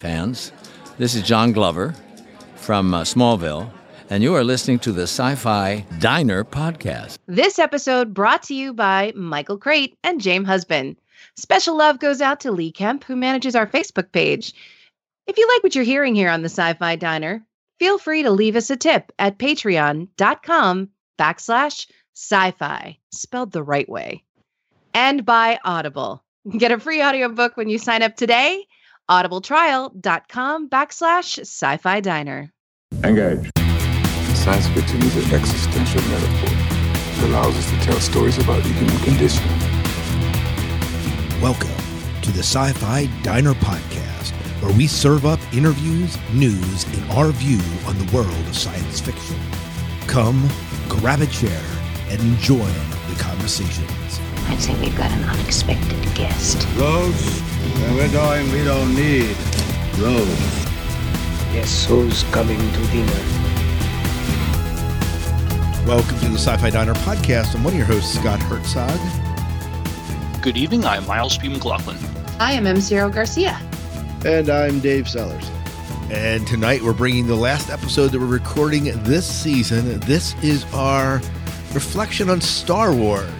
fans. This is John Glover from uh, Smallville, and you are listening to the Sci Fi Diner podcast. This episode brought to you by Michael Crate and James Husband. Special love goes out to Lee Kemp, who manages our Facebook page. If you like what you're hearing here on the Sci Fi Diner, feel free to leave us a tip at patreon.com backslash sci-fi, spelled the right way. And by Audible. Get a free audiobook when you sign up today. audibletrial.com backslash sci-fi diner. Engage. Science fiction is an existential metaphor. It allows us to tell stories about the human condition. Welcome to the Sci Fi Diner Podcast, where we serve up interviews, news, and our view on the world of science fiction. Come, grab a chair, and join the conversations. I think we've got an unexpected guest. Rose, where we're going, we don't need Rose. Yes, who's coming to dinner? Welcome to the Sci Fi Diner Podcast. I'm one of your hosts, Scott Herzog. Good evening. I'm Miles P. McLaughlin. I am M. Cyril Garcia. And I'm Dave Sellers. And tonight we're bringing the last episode that we're recording this season. This is our reflection on Star Wars.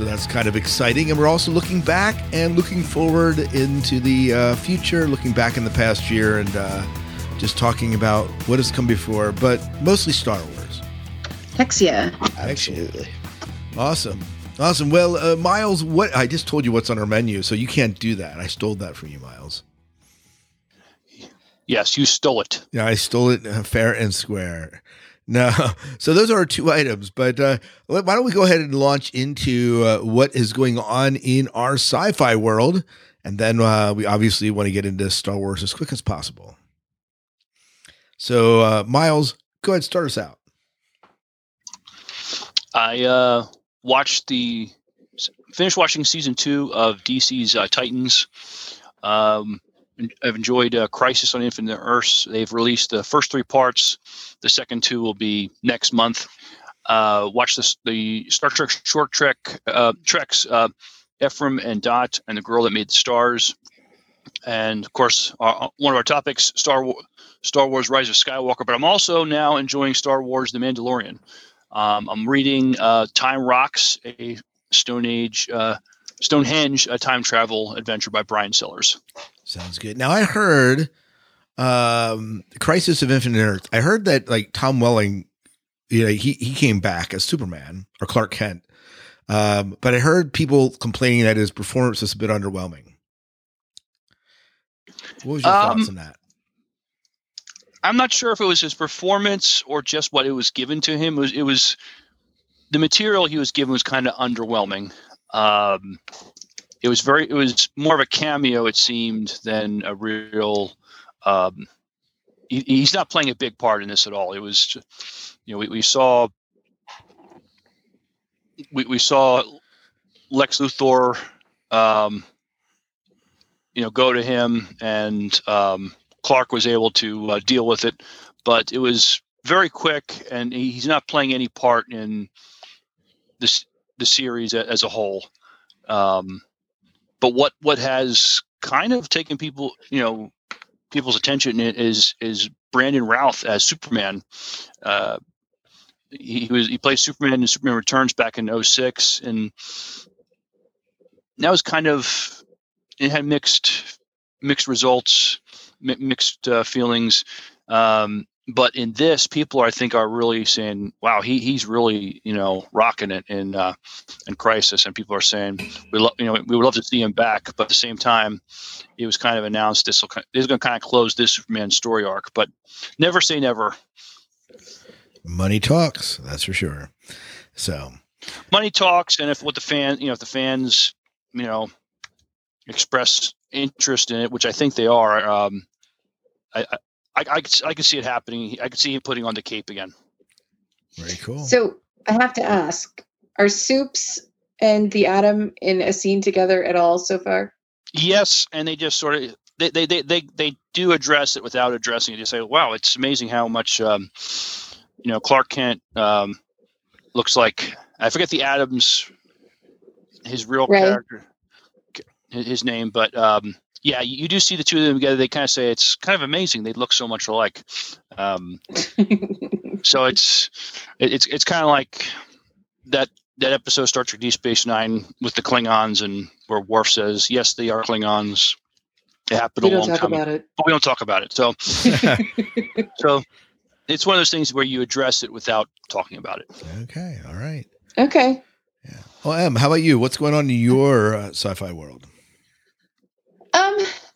So that's kind of exciting. And we're also looking back and looking forward into the uh, future, looking back in the past year and uh, just talking about what has come before, but mostly Star Wars. Hex yeah. Absolutely. Awesome. Awesome. Well, uh, Miles, what I just told you what's on our menu, so you can't do that. I stole that from you, Miles. Yes, you stole it. Yeah, I stole it uh, fair and square. No, so those are our two items. But uh, why don't we go ahead and launch into uh, what is going on in our sci-fi world, and then uh, we obviously want to get into Star Wars as quick as possible. So, uh, Miles, go ahead, and start us out. I uh, watched the finished watching season two of DC's uh, Titans. Um, I've enjoyed uh, Crisis on Infinite Earths. They've released the first three parts. The second two will be next month. Uh, watch this, the Star Trek short trek uh, treks uh, Ephraim and Dot and the Girl That Made the Stars, and of course our, one of our topics Star War- Star Wars: Rise of Skywalker. But I'm also now enjoying Star Wars: The Mandalorian. Um, I'm reading uh, Time Rocks, a Stone Age, uh, Stonehenge, a time travel adventure by Brian Sellers. Sounds good. Now I heard um Crisis of Infinite Earth. I heard that like Tom Welling, you know, he he came back as Superman or Clark Kent. Um, but I heard people complaining that his performance was a bit underwhelming. What was your Um, thoughts on that? I'm not sure if it was his performance or just what it was given to him. It was, it was the material he was given was kind of underwhelming. Um, it was very, it was more of a cameo, it seemed, than a real. Um, he, he's not playing a big part in this at all. It was, you know, we, we saw, we, we saw Lex Luthor, um, you know, go to him and um, Clark was able to uh, deal with it, but it was very quick, and he- he's not playing any part in this the series as a whole. Um, but what what has kind of taken people, you know, people's attention is is Brandon Routh as Superman. Uh, he, was he played Superman in Superman Returns back in 06 and that was kind of it had mixed mixed results mi- mixed uh, feelings. Um, but in this, people I think are really saying, "Wow, he he's really you know rocking it in uh, in Crisis," and people are saying, "We lo- you know we would love to see him back," but at the same time, it was kind of announced this will this is going to kind of close this Superman story arc. But never say never. Money talks, that's for sure. So Money talks, and if what the fan you know if the fans you know express interest in it, which I think they are, um, I, I I I could, I could see it happening. I can see him putting on the cape again. very cool. So I have to ask: Are Soups and the Atom in a scene together at all so far? Yes, and they just sort of they they they they, they do address it without addressing it. They say, "Wow, it's amazing how much um, you know Clark Kent um, looks like." I forget the Atom's, his real Ray. character, his his name, but um, yeah, you, you do see the two of them together. They kind of say it's kind of amazing. They look so much alike. Um, so it's it's it's kind of like that that episode of Star Trek Deep Space Nine with the Klingons and where Worf says, "Yes, they are Klingons." It happened we a don't long talk time, about it. but we don't talk about it. So so it's one of those things where you address it without talking about it. Okay, all right. Okay. Yeah. Well, Em, how about you? What's going on in your uh, sci-fi world?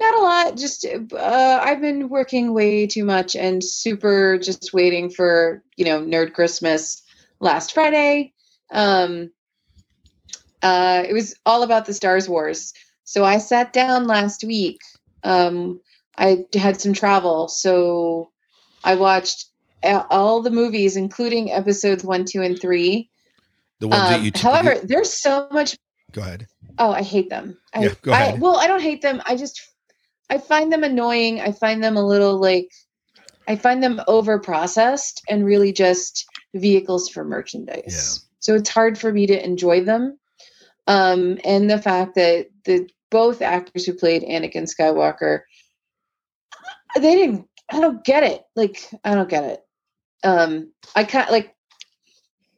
Not a lot. Just uh, I've been working way too much and super just waiting for you know Nerd Christmas last Friday. Um, uh, it was all about the Stars Wars. So I sat down last week. Um, I had some travel, so I watched all the movies, including episodes one, two, and three. The ones that Um, you. T- however, there's so much go ahead. Oh, I hate them. I, Yeah, go I, ahead. well, I don't hate them. I just I find them annoying. I find them a little like I find them over processed and really just vehicles for merchandise. Yeah. So it's hard for me to enjoy them. Um, and the fact that the both actors who played Anakin Skywalker, they didn't. I don't get it. Like I don't get it. Um, I kind like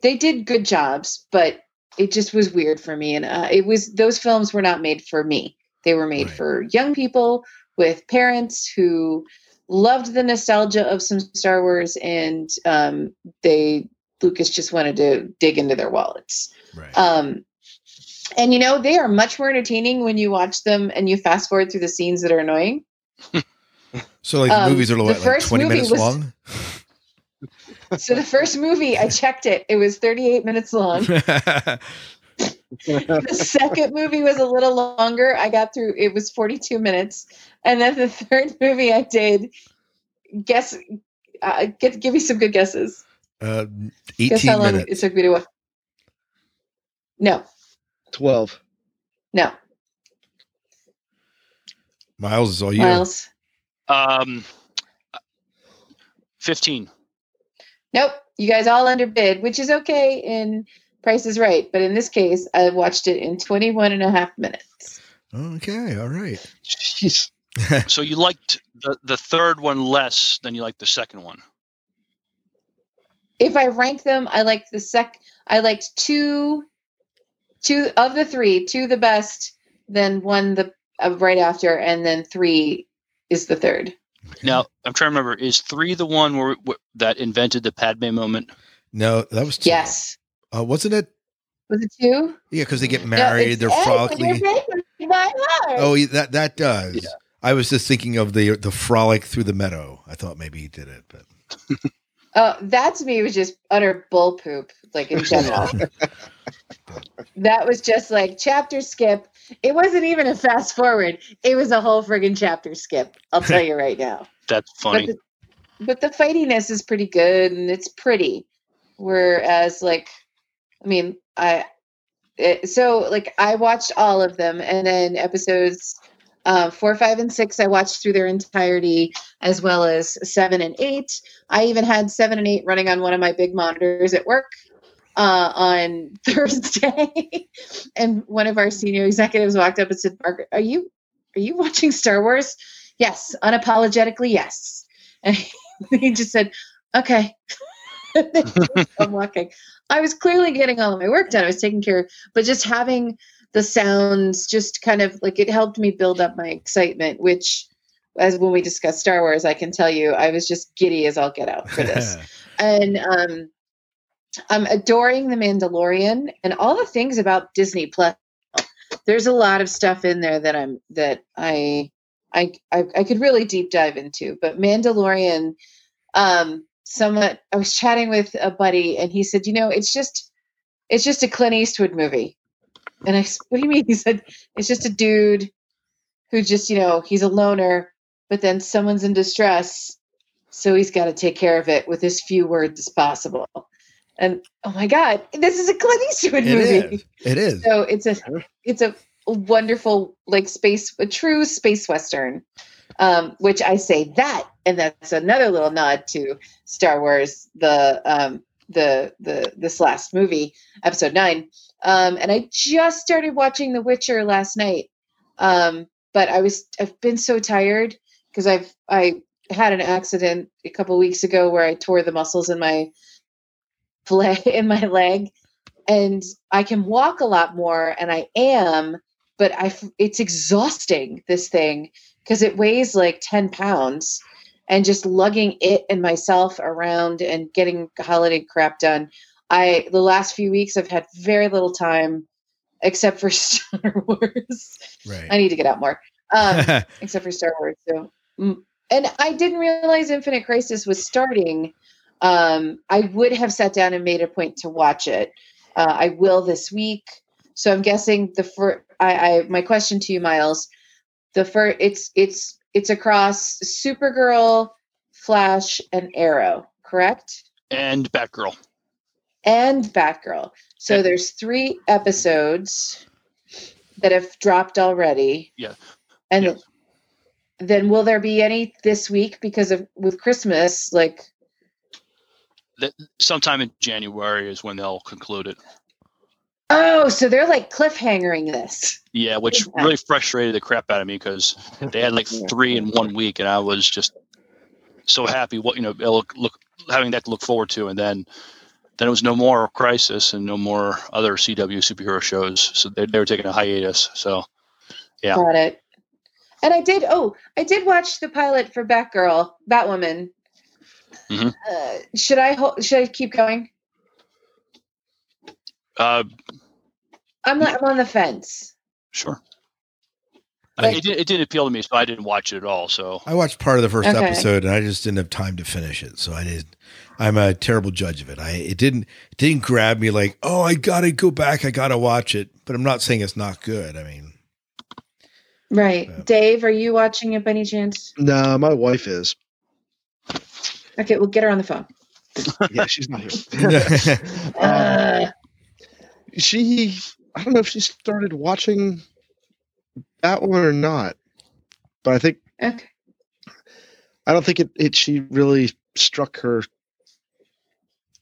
they did good jobs, but it just was weird for me. And uh, it was those films were not made for me. They were made Right. for young people with parents who loved the nostalgia of some Star Wars, and um, they Lucas just wanted to dig into their wallets. Right. Um, and you know they are much more entertaining when you watch them and you fast forward through the scenes that are annoying. so like the um, movies are what, like first twenty minutes was- long. So the first movie, I checked it; it was 38 minutes long. the second movie was a little longer. I got through it was 42 minutes. And then the third movie I did guess uh, get give me some good guesses. uh, Guess how Eighteen long minutes. it took me to watch. No, 12. no. Miles is all you. Miles. Um, fifteen. Nope. You guys all underbid, which is okay in Price is Right. But in this case, I watched it in 21 and a half minutes. Okay, all right. Jeez. So you liked the the third one less than you liked the second one. if I rank them, I liked the sec. I liked two, two of the three, two the best, then one the uh, right after, and then three is the third. Now I'm trying to remember: is three the one where, where that invented the Padme moment? No, that was two. Yes, Uh, wasn't it? was it two? Yeah, because they get married. it's they're Ed, frolicking. you're breaking my heart. Oh, yeah, that that does. Yeah. I was just thinking of the the frolic through the meadow. I thought maybe he did it, but Oh, that to me was just utter bull poop, like in general. that was just like chapter skip. It wasn't even a fast forward. It was a whole friggin' chapter skip. I'll tell you right now. That's funny. But the, but the fightiness is pretty good and it's pretty. Whereas, like, I mean, I it, so like I watched all of them, and then episodes uh, four, five, and six I watched through their entirety, as well as seven and eight. I even had seven and eight running on one of my big monitors at work uh, on Thursday, and one of our senior executives walked up and said, "Margaret, are you are you watching Star Wars?" Yes, unapologetically, yes. And he just said, "Okay." I'm walking. I was clearly getting all of my work done. I was taking care of, but just having the sounds, just kind of like it helped me build up my excitement. Which, as when we discussed Star Wars, I can tell you, I was just giddy as I'll get out for this. and um, I'm adoring The Mandalorian and all the things about Disney Plus. There's a lot of stuff in there that I'm that I I I, I could really deep dive into. But Mandalorian, um, someone I was chatting with a buddy and he said, you know, it's just it's just a Clint Eastwood movie. And I s- what do you mean? He said it's just a dude who just you know he's a loner, but then someone's in distress, so he's got to take care of it with as few words as possible. And oh my God, this is a Clint Eastwood it movie. is. It is. So it's a it's a wonderful like space a true space western. Um, which I say that, and that's another little nod to Star Wars, the um the the this last movie, episode nine. Um, and I just started watching The Witcher last night. Um, but I was I've been so tired because I've I had an accident a couple weeks ago where I tore the muscles in my in my leg, and I can walk a lot more, and I am, but I it's exhausting this thing because it weighs like ten pounds, and just lugging it and myself around and getting holiday crap done. I the last few weeks I've had very little time except for Star Wars. Right. I need to get out more. Um, except for Star Wars. So, mm, and I didn't realize Infinite Crisis was starting. Um, I would have sat down and made a point to watch it. Uh, I will this week. So I'm guessing the first. I, I my question to you, Miles. The first. It's it's it's across Supergirl, Flash, and Arrow. Correct. And Batgirl. and Batgirl. So there's three episodes that have dropped already. Yeah. And Yeah. then will there be any this week because of with Christmas like That sometime in January is when they'll conclude it. Oh, so they're like cliffhangering this. Yeah, which Yeah. really frustrated the crap out of me because they had like three in one week, and I was just so happy. What you know, look, look having that to look forward to, and then then it was no more Crisis and no more other CW superhero shows. So they, they were taking a hiatus. So yeah, Got it. And I did oh, I did watch the pilot for Batgirl, Batwoman. Mhm. Uh, should I ho- should I keep going? Uh, I'm not, I'm on the fence. sure. Like- it, did, it didn't appeal to me, so I didn't watch it at all. So I watched part of the first Okay. episode and I just didn't have time to finish it. So I did. I'm a terrible judge of it. I it didn't it didn't grab me like oh I gotta go back I gotta watch it. But I'm not saying it's not good. I mean Right. Yeah. Dave, are you watching it by any chance? No, my wife is. Okay, we'll get her on the phone. Yeah, she's not here. Uh, she, I don't know if she started watching that one or not, but I think okay. I don't think it, it she really struck her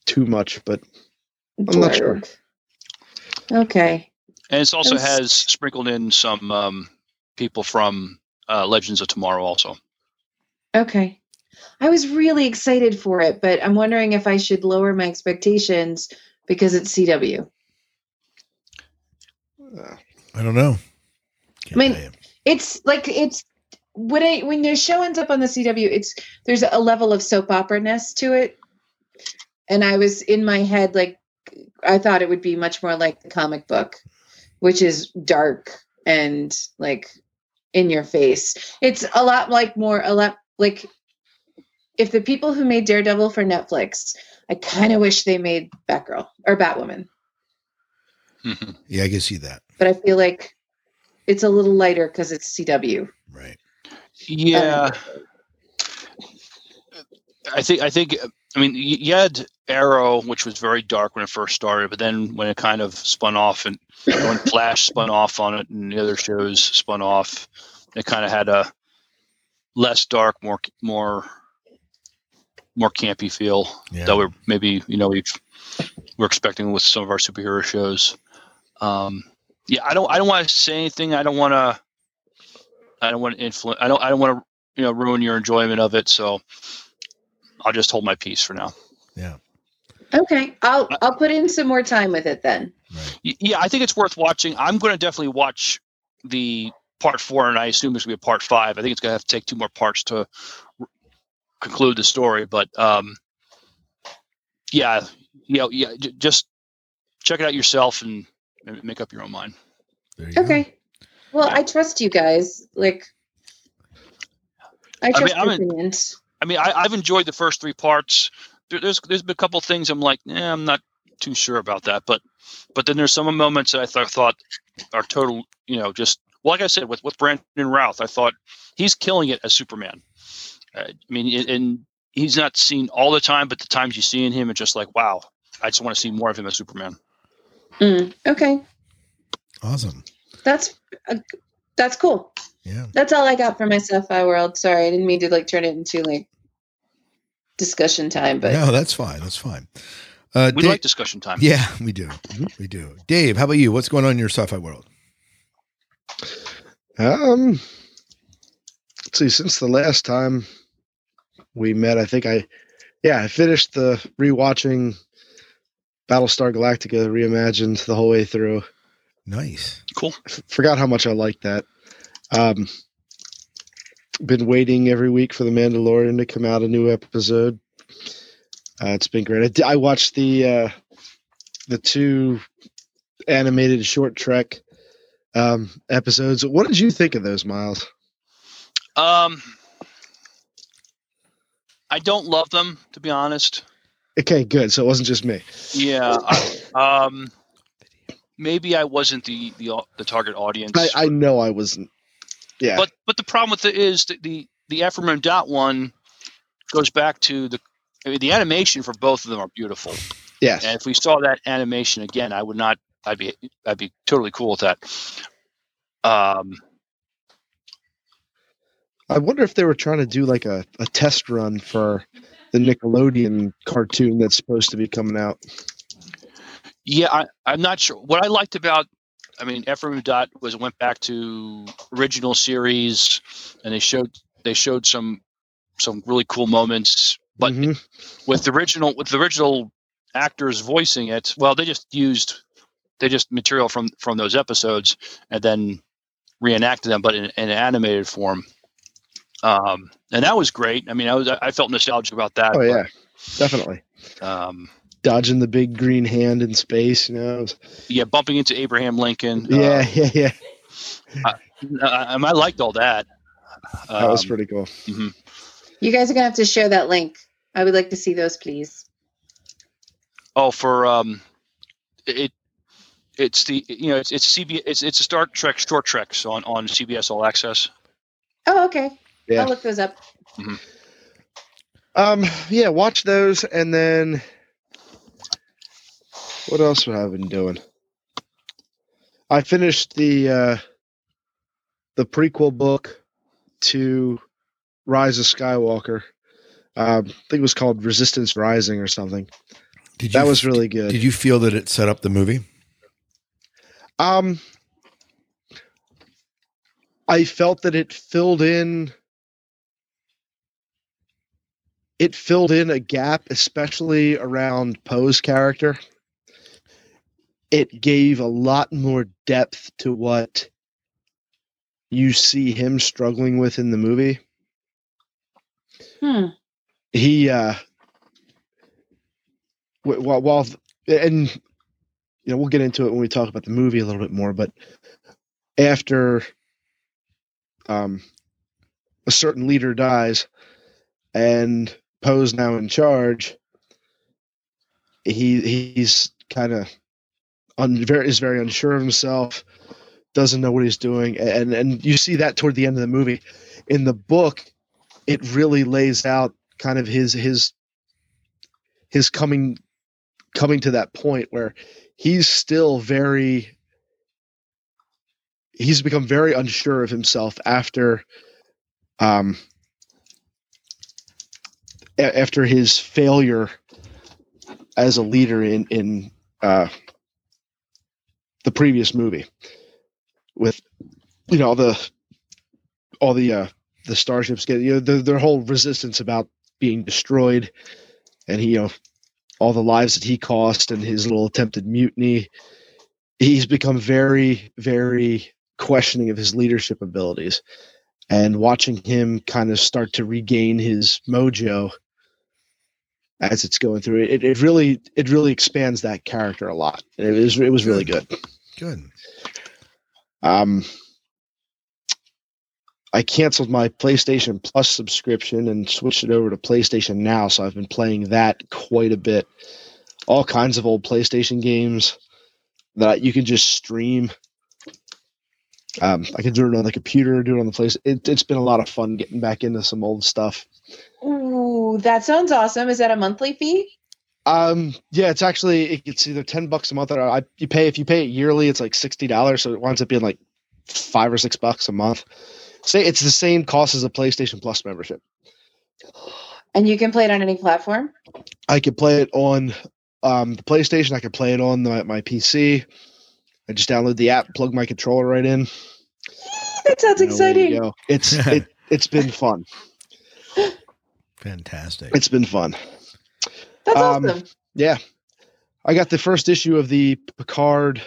too much. But I'm not sure. Okay. and it also That's- has sprinkled in some um, people from uh, Legends of Tomorrow also. Okay. I was really excited for it, but I'm wondering if I should lower my expectations because it's CW. Uh, I don't know. Can't I mean- It's like it's when I when the show ends up on the CW, it's there's a level of soap opera ness to it. And I was in my head like I thought it would be much more like the comic book, which is dark and like in your face. It's a lot like more a lot like if the people who made Daredevil for Netflix, I kind of wish they made Batgirl or Batwoman, yeah, I can see that. But I feel like it's a little lighter because it's CW. Right. Yeah. I think I think I mean you had Arrow, which was very dark when it first started, but then when it kind of spun off and when Flash spun off on it and the other shows spun off, it kind of had a less dark, more more more campy feel Yeah. that we're maybe you know we've we're expecting with some of our superhero shows. Um, yeah, I don't I don't want to say anything. I don't want to. I don't want to influence. I don't. I don't want to you know ruin your enjoyment of it. So I'll just hold my peace for now. Yeah. Okay, I'll I'll put in some more time with it then. Right. Yeah, I think it's worth watching. I'm going to definitely watch the part four, and I assume there's going to be a part five. I think it's going to have to take two more parts to r- conclude the story. But um, yeah, you know, yeah, j- just check it out yourself and and make up your own mind. There you go. Okay. Well, I trust you guys. Like, I mean, trust I'm your in- opinions. I mean, I, I've enjoyed the first three parts. There, there's there's been a couple things I'm like, eh, I'm not too sure about that. But but then there's some moments that I th- thought are total, you know, just well, like I said with with Brandon Routh, I thought he's killing it as Superman. Uh, I mean, and- and he's not seen all the time, but the times you see in him, it's just like, wow, I just want to see more of him as Superman. Mm, okay, Awesome. that's uh, that's cool. Yeah. That's all I got for my sci-fi world. Sorry, I didn't mean to like turn it into like discussion time, but no, that's fine. That's fine. Uh, We Dave- like discussion time. yeah, we do. We do. Dave, how about you? What's going on in your sci-fi world? um, let's see, since the last time we met, I think I, yeah, I finished the rewatching Battlestar Galactica reimagined the whole way through. Nice. Cool. F- forgot how much I liked that. Um, been waiting every week for the Mandalorian to come out a new episode. Uh, it's been great. I, d- I watched the uh, the two animated short trek um, episodes. What did you think of those, Miles? Um, I don't love them to be honest. Okay, good. So it wasn't just me. Yeah. I, um, maybe I wasn't the the the target audience. I, I know I wasn't. Yeah. But but the problem with it is that the the Ephraim Dot one goes back to the I mean, the animation for both of them are beautiful. yes. And if we saw that animation again, I would not. I'd be I'd be totally cool with that. Um, I wonder if they were trying to do like a, a test run for the Nickelodeon cartoon that's supposed to be coming out. yeah, I, I'm not sure. What I liked about, I mean, Ephraim Dot was went back to original series, and they showed they showed some some really cool moments. But Mhm. with the original with the original actors voicing it, well, they just used they just material from from those episodes and then reenacted them, but in, in animated form. Um, and that was great. I mean, I was I felt nostalgic about that. Oh yeah, definitely. um, Dodging the big green hand in space, you know. was- yeah, bumping into Abraham Lincoln. uh, yeah, yeah, yeah. I, I liked all that. That was Um, pretty cool. mhm. You guys are gonna have to share that link. I would like to see those, please. Oh, for um, it, it's the you know it's it's CB it's it's a Star Trek short treks on on CBS All Access. Oh, okay. Yeah. I'll look those up. Um, yeah, watch those, and then what else have I been doing? I finished the uh, the prequel book to Rise of Skywalker. Um, I think it was called Resistance Rising or something. Did That you- was really good. Did you feel that it set up the movie? Um, I felt that it filled in. It filled in a gap, especially around Poe's character. It gave a lot more depth to what you see him struggling with in the movie. Hmm. He, uh, while, while and you know, we'll get into it when we talk about the movie a little bit more, but after um, a certain leader dies and Poe's now in charge, he he's kind of un, very is very unsure of himself, doesn't know what he's doing, and and you see that toward the end of the movie. In the book, it really lays out kind of his his his coming coming to that point where he's still very he's become very unsure of himself after um a- after his failure as a leader in in uh the previous movie with you know all the all the uh the starships get you know the, their whole resistance about being destroyed and he you know all the lives that he cost and his little attempted mutiny. He's become very very questioning of his leadership abilities and watching him kind of start to regain his mojo as it's going through it it really it really expands that character a lot it was it was really good Good. um I canceled my PlayStation Plus subscription and switched it over to PlayStation Now, so I've been playing that quite a bit. All kinds of old PlayStation games that you can just stream. Um, I can do it on the computer, do it on the place. It, it's been a lot of fun getting back into some old stuff. That sounds awesome. Is that a monthly fee? Um, yeah, it's actually it's either ten bucks a month or I, you pay if you pay it yearly, it's like sixty dollars, so it winds up being like five or six bucks a month. Say it's the same cost as a PlayStation Plus membership. And you can play it on any platform? I could play it on um, the PlayStation. I could play it on the, my PC. I just download the app, plug my controller right in. That sounds exciting. It's it, it's been fun. Fantastic. It's been fun. That's Um, awesome. Yeah. I got the first issue of the Picard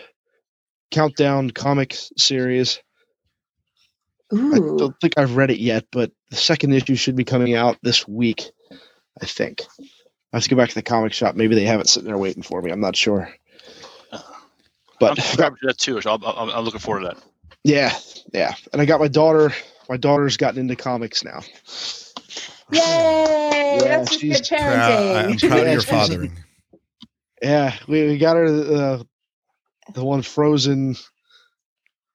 Countdown comics series. I don't think I've read it yet, but the second issue should be coming out this week, I think. I have to go back to the comic shop. Maybe they have it sitting there waiting for me. I'm not sure. I'm But that too, so I'm, I'm, I'm looking forward to that. yeah, yeah. And I got my daughter. My daughter's gotten into comics now. Yay! Yeah, That's just she's good Proud, parenting. I'm proud of your she's- fathering. Yeah, we, we got her uh, the one Frozen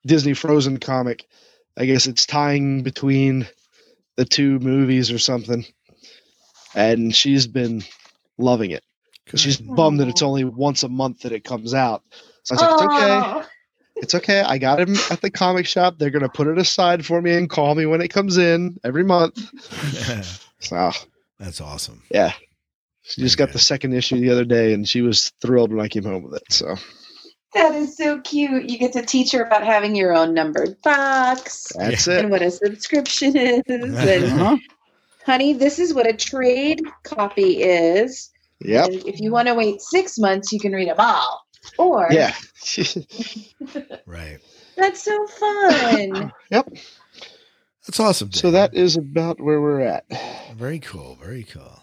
Disney Frozen comic. I guess it's tying between the two movies or something. And she's been loving it. She's bummed that it's only once a month that it comes out. So I was like, it's okay. Aw. It's okay. I got him at the comic shop. They're gonna put it aside for me and call me when it comes in every month. So That's awesome. yeah. She just Very got the second issue the other day and she was thrilled when I came home with it. So That is so cute. You get to teach her about having your own numbered box that's and it. what a subscription is. And Uh-huh. honey, this is what a trade copy is. Yep. And if you want to wait six months, you can read them all. Or Yeah. Right. that's so fun. yep. That's awesome. So that is about where we're at. Very cool. Very cool.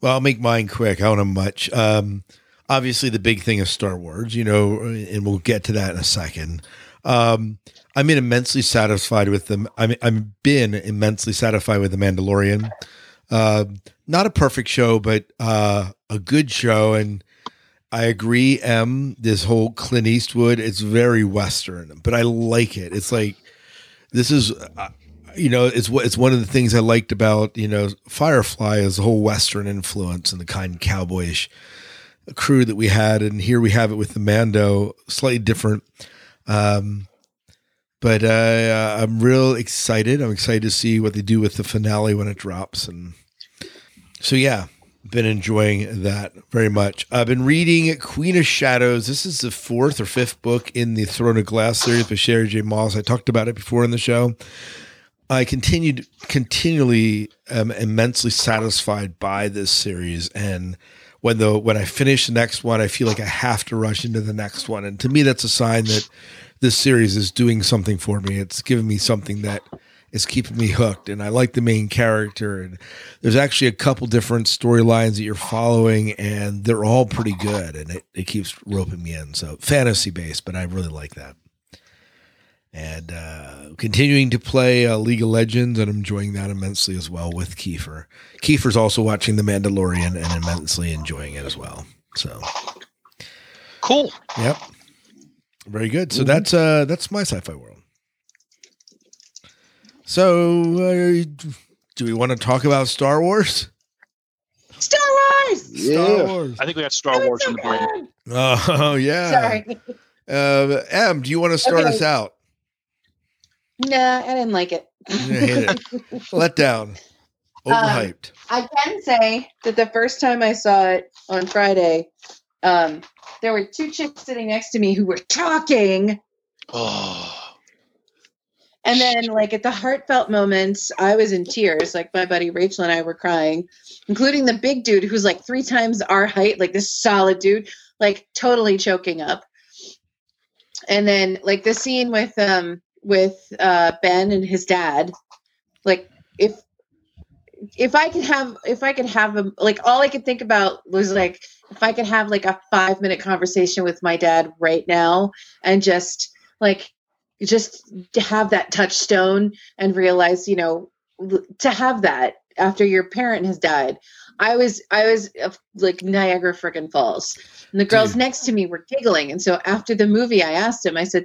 Well, I'll make mine quick. I don't have much. Um, obviously, the big thing is Star Wars, you know, and we'll get to that in a second. Um, I'm immensely satisfied with them. I'm I'm been immensely satisfied with the Mandalorian. Uh, not a perfect show, but uh, a good show. And I agree, M. This whole Clint Eastwood, it's very Western, but I like it. It's like this is. Uh, you know, it's what it's one of the things I liked about you know Firefly is the whole Western influence and the kind of cowboyish crew that we had, and here we have it with the Mando, slightly different. Um, but uh, I'm real excited. I'm excited to see what they do with the finale when it drops, and so yeah, been enjoying that very much. I've been reading Queen of Shadows. This is the fourth or fifth book in the Throne of Glass series by Sarah J. Maas. I talked about it before in the show. I continued continually am immensely satisfied by this series, and when the when I finish the next one, I feel like I have to rush into the next one, and to me, that's a sign that this series is doing something for me. It's giving me something that is keeping me hooked, and I like the main character. And there's actually a couple different storylines that you're following, and they're all pretty good, and it, it keeps roping me in. So fantasy based, but I really like that and uh, continuing to play uh, League of Legends and I'm enjoying that immensely as well with Kiefer. Kiefer's also watching The Mandalorian and immensely enjoying it as well. So, Cool. yep, very good. So that's uh, that's my sci-fi world. So, uh, do we want to talk about Star Wars? Star Wars. Star Wars. I think we got Star Wars in the brain. Oh yeah. Sorry. Uh, Em, do you want to start Okay. us out? Nah, I didn't like it. It. Let down. Um, Overhyped. I can say that the first time I saw it on Friday, um, there were two chicks sitting next to me who were talking. Oh, And then, like, at the heartfelt moments, I was in tears. Like, my buddy Rachel and I were crying, including the big dude who's like three times our height, like this solid dude, like totally choking up. And then, like, the scene with, um, with uh, Ben and his dad, like, if if I could have if I could have a like all I could think about was like if I could have like a five minute conversation with my dad right now and just like just to have that touchstone and realize you know to have that after your parent has died. I was i was uh, like niagara freaking falls and the girls Dude. next to me were giggling and so after the movie i asked him i said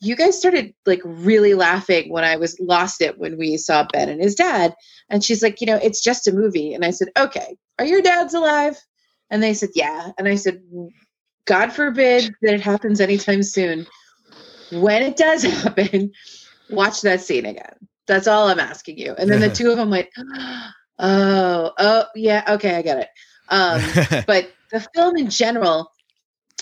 you guys started like really laughing when i was lost it when we saw ben and his dad. And she's like you know it's just a movie. And i said okay are your dads alive? And they said yeah. And i said god forbid that it happens anytime soon when it does happen, watch that scene again. That's all I'm asking you. And then the two of them went, oh, oh, yeah, okay, I get it. Um, but the film in general,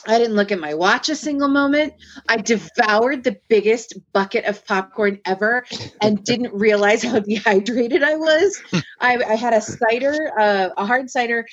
I didn't look at my watch a single moment. I devoured the biggest bucket of popcorn ever and didn't realize how dehydrated I was. I, I had a cider, uh, a hard cider,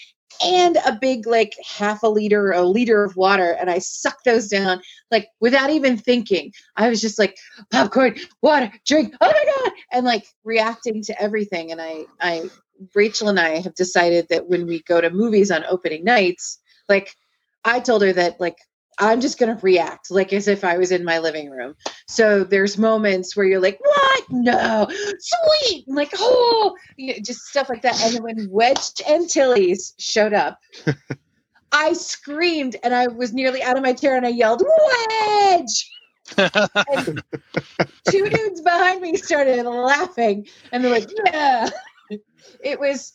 and a big, like half a liter, a liter of water, and I sucked those down like without even thinking. I was just like popcorn, water, drink. Oh my god! And like reacting to everything. And I, I, Rachel and I have decided that when we go to movies on opening nights, like I told her that like I'm just gonna react like as if I was in my living room. So there's moments where you're like, "What? No, sweet!" Like, "Oh," you know, just stuff like that. And then when Wedge Antilles showed up, I screamed and I was nearly out of my chair and I yelled, "Wedge!" and two dudes behind me started laughing and they're like, "Yeah." It was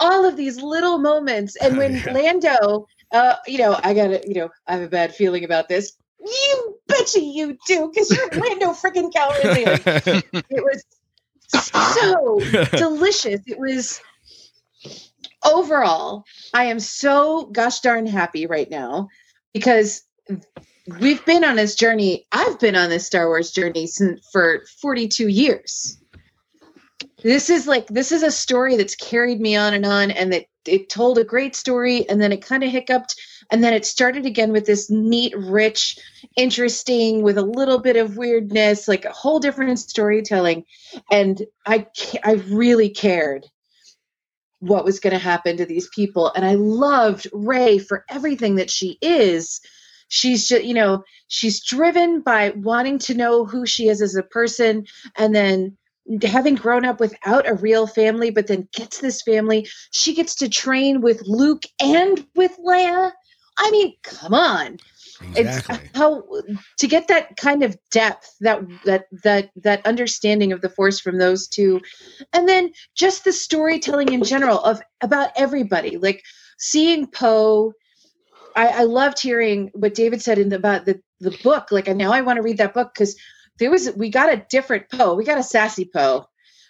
all of these little moments, and oh, when Yeah. Lando uh, you know, I gotta, you know, I have a bad feeling about this. You betcha you do, because you're Lando freaking Calrissian. It was so delicious. It was overall, I am so gosh darn happy right now because we've been on this journey. I've been on this Star Wars journey since for 42 years. This is like this is a story that's carried me on and on, and that it told a great story, and then it kind of hiccuped, and then it started again with this neat, rich, interesting, with a little bit of weirdness, like a whole different storytelling. And I, I really cared what was going to happen to these people, and I loved Rey for everything that she is. She's just, you know, she's driven by wanting to know who she is as a person, and then having grown up without a real family, but then gets this family. She gets to train with Luke and with Leia. I mean, come on. Exactly. It's how to get that kind of depth, that that that that understanding of the force from those two, and then just the storytelling in general of about everybody. Like seeing Poe, I, I loved hearing what David said in the, about the the book. Like, now I want to read that book because there was we got a different Poe. We got a sassy Poe,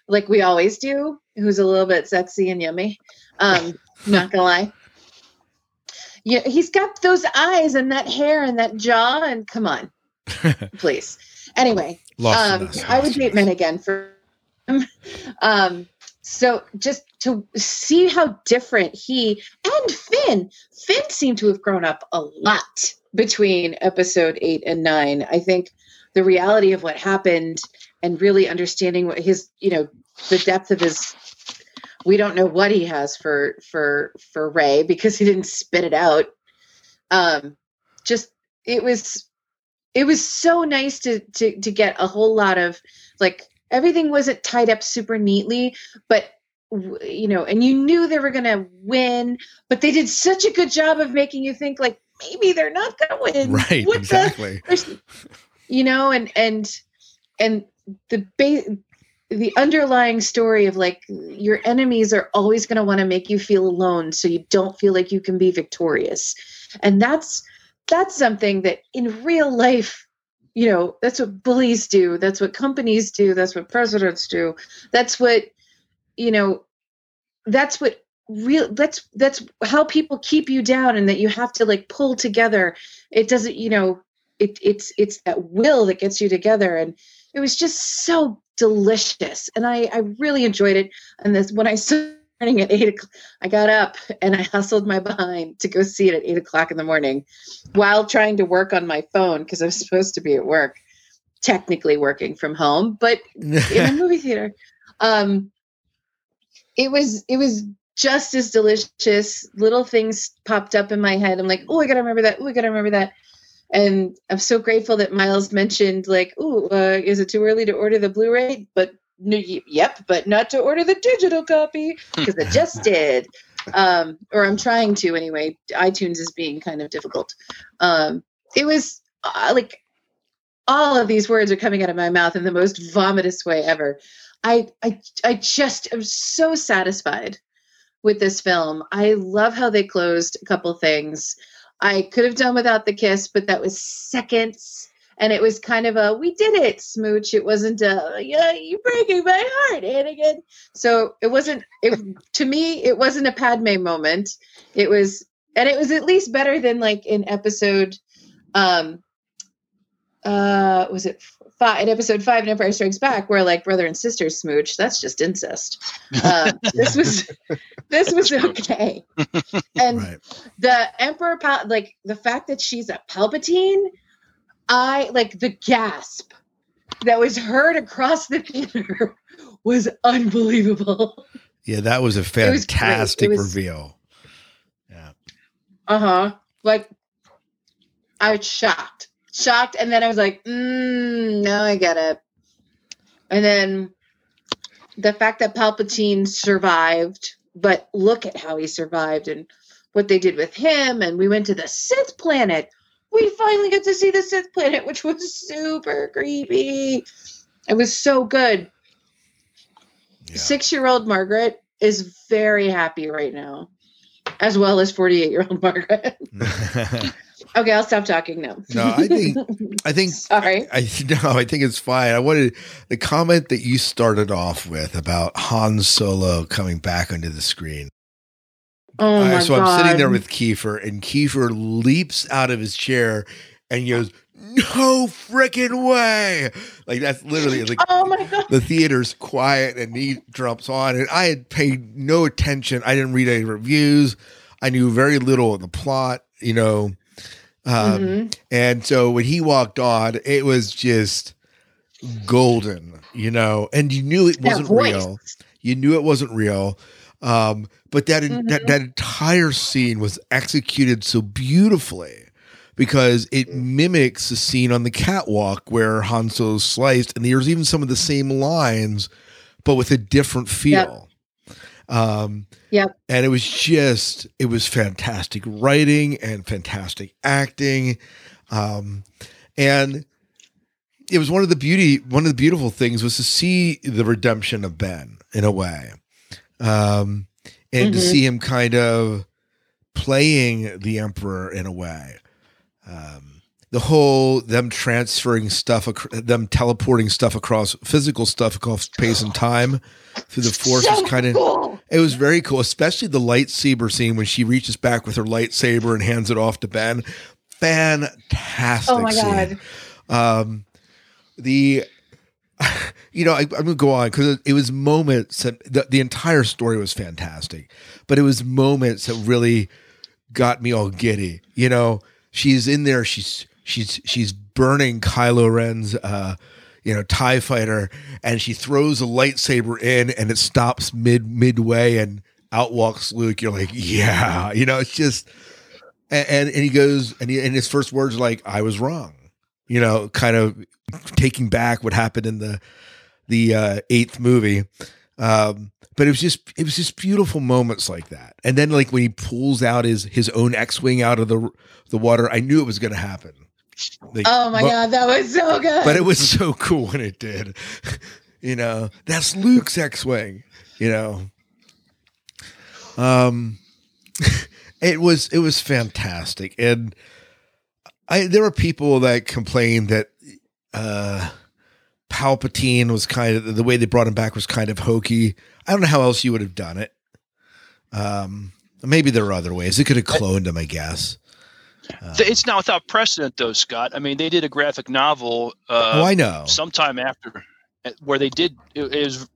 like we always do, who's a little bit sexy and yummy. Um, not gonna lie. Yeah, he's got those eyes and that hair and that jaw, and come on, please. Anyway, Lost um, I would date men again for him. Um, so just to see how different he and Finn, Finn seemed to have grown up a lot between episode eight and nine. I think the reality of what happened and really understanding what his, you know, the depth of his we don't know what he has for for for Rey because he didn't spit it out. Um just it was it was so nice to to to get a whole lot of like everything wasn't tied up super neatly, but you know, and you knew they were going to win, but they did such a good job of making you think like maybe they're not going to win. Right, What exactly. there's- you know, and and and the ba- the underlying story of like your enemies are always going to want to make you feel alone so you don't feel like you can be victorious. And that's that's something that in real life you know that's what bullies do that's what companies do that's what presidents do that's what you know that's what real that's that's how people keep you down and that you have to like pull together. It doesn't you know it it's it's that will that gets you together. And it was just so delicious. And i i really enjoyed it. And this when i started at eight o'clock i got up and i hustled my behind to go see it at eight o'clock in the morning while trying to work on my phone because i was supposed to be at work technically working from home but in a movie theater. Um it was it was just as delicious. Little things popped up in my head. I'm like oh i gotta remember that. Oh i gotta remember that and i'm so grateful that miles mentioned like oh uh, is it too early to order the blu-ray? But no, yep but not to order the digital copy because i just did. Um or i'm trying to anyway. itunes is being kind of difficult. Um it was uh, like all of these words are coming out of my mouth in the most vomitous way ever. I i i just am so satisfied with this film. I love how they closed a couple things I could have done without the kiss, but that was seconds. And it was kind of a we did it smooch. It wasn't a yeah, you're breaking my heart, Anakin. So it wasn't it to me, it wasn't a Padme moment. It was and it was at least better than like in episode um uh was it five in episode five in empire strikes back where like brother and sister smooch that's just incest. Um, this was this was okay. And Right. the emperor Pal- like the fact that she's a palpatine i like the gasp that was heard across the theater was unbelievable. Yeah, that was a was fantastic was- reveal. Yeah. uh-huh. Like i was shocked shocked and then i was like mm, no i get it. And then the fact that palpatine survived but look at how he survived and what they did with him and we went to the sith planet. We finally get to see the sith planet which was super creepy. It was so good. Yeah. six year old margaret is very happy right now as well as 48 year old margaret okay i'll stop talking now. No, I think- I think sorry. I no, I think it's fine. I wanted the comment that you started off with about Han Solo coming back onto the screen. oh Uh, my so god I'm sitting there with Kiefer, and Kiefer leaps out of his chair and goes, "No freaking way!" Like that's literally like oh my god. the theater's quiet and he jumps on. And i had paid no attention. I didn't read any reviews. I knew very little of the plot you know um, Mhm. and so when he walked on it was just golden you know and you knew it wasn't real you knew it wasn't real um, but that, that Mhm. that entire scene was executed so beautifully because it mimics the scene on the catwalk where Han Solo's sliced, and there's even some of the same lines, but with a different feel. Um, Yep. And it was just, it was fantastic writing and fantastic acting. Um, and it was one of the beauty, one of the beautiful things was to see the redemption of Ben in a way. Um, and to Mhm. see him kind of playing the emperor in a way. Um, the whole them transferring stuff, them teleporting stuff across physical stuff across space and time through the force So was kind of cool. It was very cool, especially the lightsaber scene when she reaches back with her lightsaber and hands it off to Ben. Fantastic. Oh my scene. god. Um, the, you know, I, I'm gonna go on because it, it was moments that the, the entire story was fantastic, but it was moments that really got me all giddy. You know, she's in there, she's she's she's burning Kylo Ren's, uh, you know, Tie Fighter, and she throws a lightsaber in, and it stops mid midway, and out walks Luke. You're like, yeah, you know, it's just, and and, and he goes, and, he, and his first words like, I was wrong you know, kind of taking back what happened in the the uh, eighth movie. Um, but it was just it was just beautiful moments like that. And then like when he pulls out his his own X wing out of the the water, I knew it was going to happen. Like, Oh my but, god, that was so good. But it was so cool when it did. you know, that's Luke's X wing. You know, um, it was it was fantastic, and I there were people that complained that uh Palpatine was kind of the way they brought him back was kind of hokey. I don't know how else you would have done it. Um, maybe there are other ways. They could have cloned him, I guess. Uh, It's not without precedent, though, Scott. I mean, they did a graphic novel. Uh, oh, I know. sometime after uh, where they did it, it was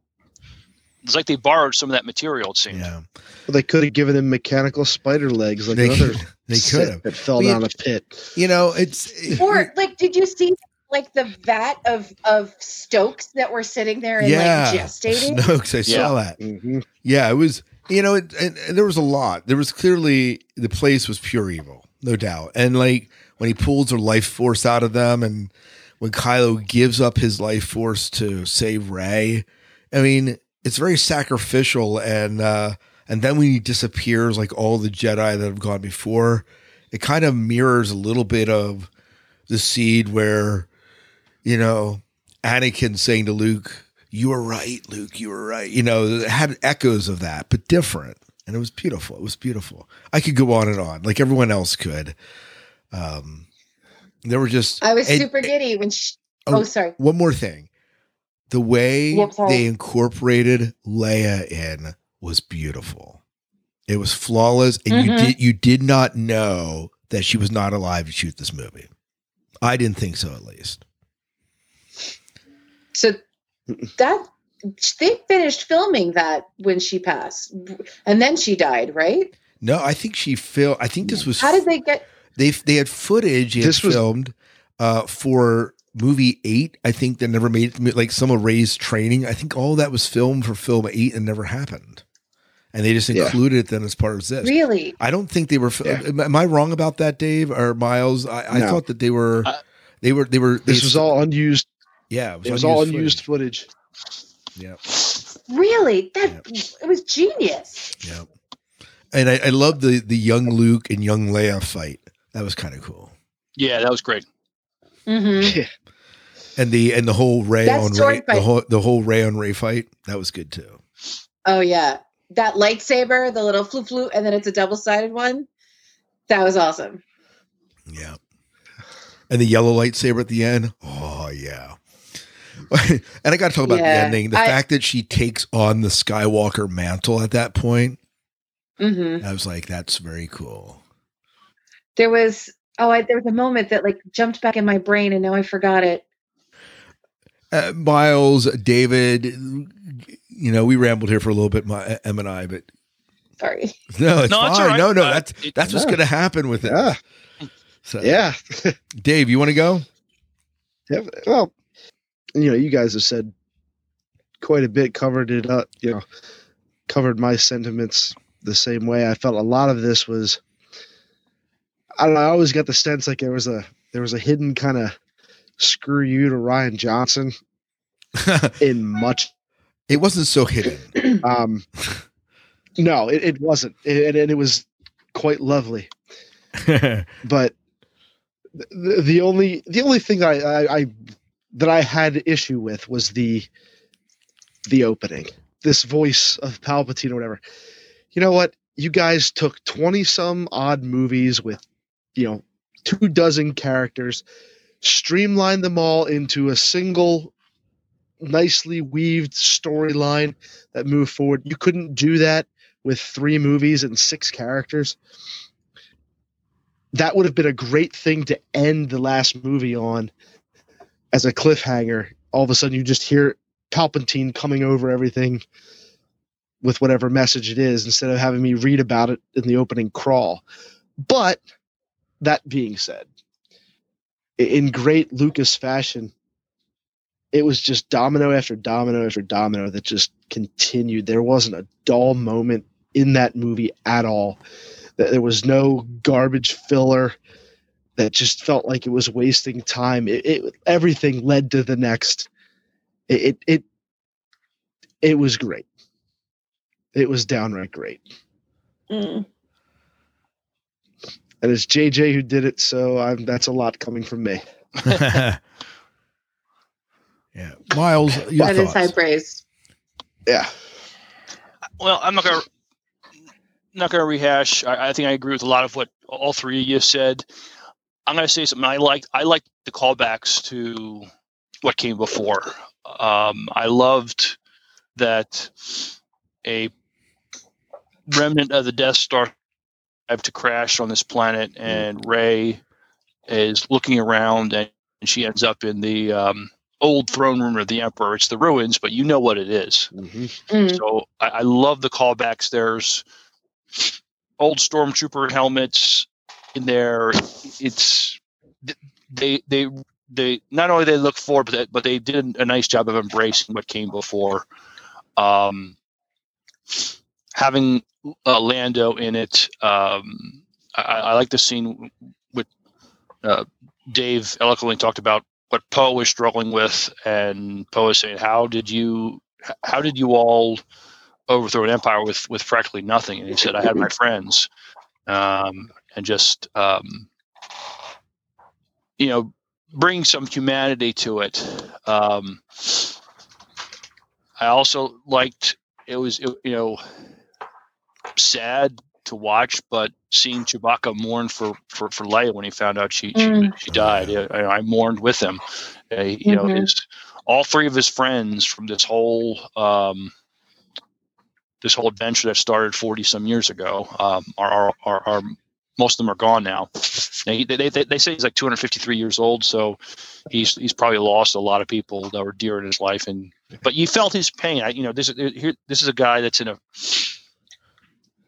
it's like they borrowed some of that material it seemed Yeah, Well, they could have given him mechanical spider legs like they another could, they could have. that fell Well, down you- a pit. You know, it's or like, did you see like the vat of of Snokes that were sitting there and yeah, like gestating? Snokes. I saw that. hmm Yeah, it was. You know, it, and, and there was a lot. There was clearly the place was pure evil, no doubt. And like when he pulls her life force out of them, and when Kylo gives up his life force to save Rey, I mean, it's very sacrificial. And uh, and then when he disappears, like all the Jedi that have gone before, it kind of mirrors a little bit of the seed where, you know, Anakin saying to Luke, "You were right, Luke. You were right." You know, it had echoes of that, but different, and it was beautiful. It was beautiful. I could go on and on, like everyone else could. Um, there were just I was and- super giddy when she, Oh, oh, sorry. One more thing, the way Yep, they incorporated Leia in was beautiful. It was flawless, and you Mhm. did you did not know that she was not alive to shoot this movie. I didn't think so, at least. So that they finished filming that when she passed, and then she died, right? No, I think she filmed. I think this was. How did they get? They they had footage. They had This was- filmed uh, for movie eight. I think that never made it. Like some of Rey's training. I think all that was filmed for film eight and never happened. And they just Yeah. included it then as part of this. Really? I don't think they were. Yeah. Am, am I wrong about that, Dave or Miles? I, I No. thought that they were. Uh, they were. They were. This they- was all unused. Yeah, It was all unused footage. footage. Yeah. Really? That it was genius. Yeah. And I, I love the the young Luke and young Leia fight. That was kind of cool. Yeah, that was great. Mm-hmm. And the and the whole Rey That on sword Rey the whole the whole Rey on Rey fight that was good too. Oh yeah, that lightsaber, the little flu flu, and then it's a double sided one. That was awesome. Yeah. And the yellow lightsaber at the end. Oh yeah. and I got to talk about the ending. The I- fact that she takes on the Skywalker mantle at that point. hmm I was like, that's very cool. There was oh, I, there was a moment that like jumped back in my brain, and now I forgot it. Uh, Miles, David, you know, we rambled here for a little bit, my Em and I, but Sorry. no, it's No, fine. all right. No, no, that's it- that's what's Yeah. going to happen with it. Yeah. So, Yeah. Dave, you want to go? Yeah, well, you know, you guys have said quite a bit, covered it up, you know, covered my sentiments the same way. I felt a lot of this was, I don't know, I always got the sense like there was a there was a hidden kind of screw you to Rian Johnson in much. it wasn't so hidden. Um, no, it, it wasn't, and, and it was quite lovely. but the, the only the only thing I, I, I that I had issue with was the the opening. This voice of Palpatine or whatever. You know what? You guys took twenty some odd movies with you know two dozen characters, streamlined them all into a single nicely weaved storyline that moved forward. You couldn't do that with three movies and six characters that would have been a great thing to end the last movie on as a cliffhanger. All of a sudden, you just hear Palpatine coming over everything with whatever message it is instead of having me read about it in the opening crawl. But that being said, in great Lucas fashion, it was just domino after domino after domino that just continued. There wasn't a dull moment in that movie at all. There was no garbage filler that just felt like it was wasting time. It, it everything led to the next. It, it it it was great. It was downright great. Mm. And it's JJ who did it, so I'm, that's a lot coming from me. yeah, Miles, your That is high praise. Yeah. Well, I'm not gonna not gonna rehash. I, I think I agree with a lot of what all three of you said. I'm gonna say something I liked. I liked the callbacks to what came before. Um, I loved that a remnant of the Death Star have to crash on this planet, and Rey is looking around, and she ends up in the um, old throne room of the Emperor. It's the ruins, but you know what it is. Mm. So I, I love the callbacks. There's old stormtrooper helmets in there. It's they they they not only they look forward, but they, but they did a nice job of embracing what came before. Um, having uh, Lando in it, um, I, I like the scene with uh, Dave eloquently talked about what Poe was struggling with, and Poe is saying, "How did you, how did you all overthrow an empire with with practically nothing?" And he said, "I had my friends, um, and just um, you know, bring some humanity to it." Um, I also liked it was it, you know sad to watch, but seeing Chewbacca mourn for for for Leia when he found out she she, Mm. she died, I, I mourned with him. Uh, you know, Mhm. his all three of his friends from this whole um, this whole adventure that started forty some years ago um, are, are are are most of them are gone now. Now, they, they, they say he's like 253 years old, so he's he's probably lost a lot of people that were dear in his life. And but you felt his pain. I, you know, this is here. This is a guy that's in a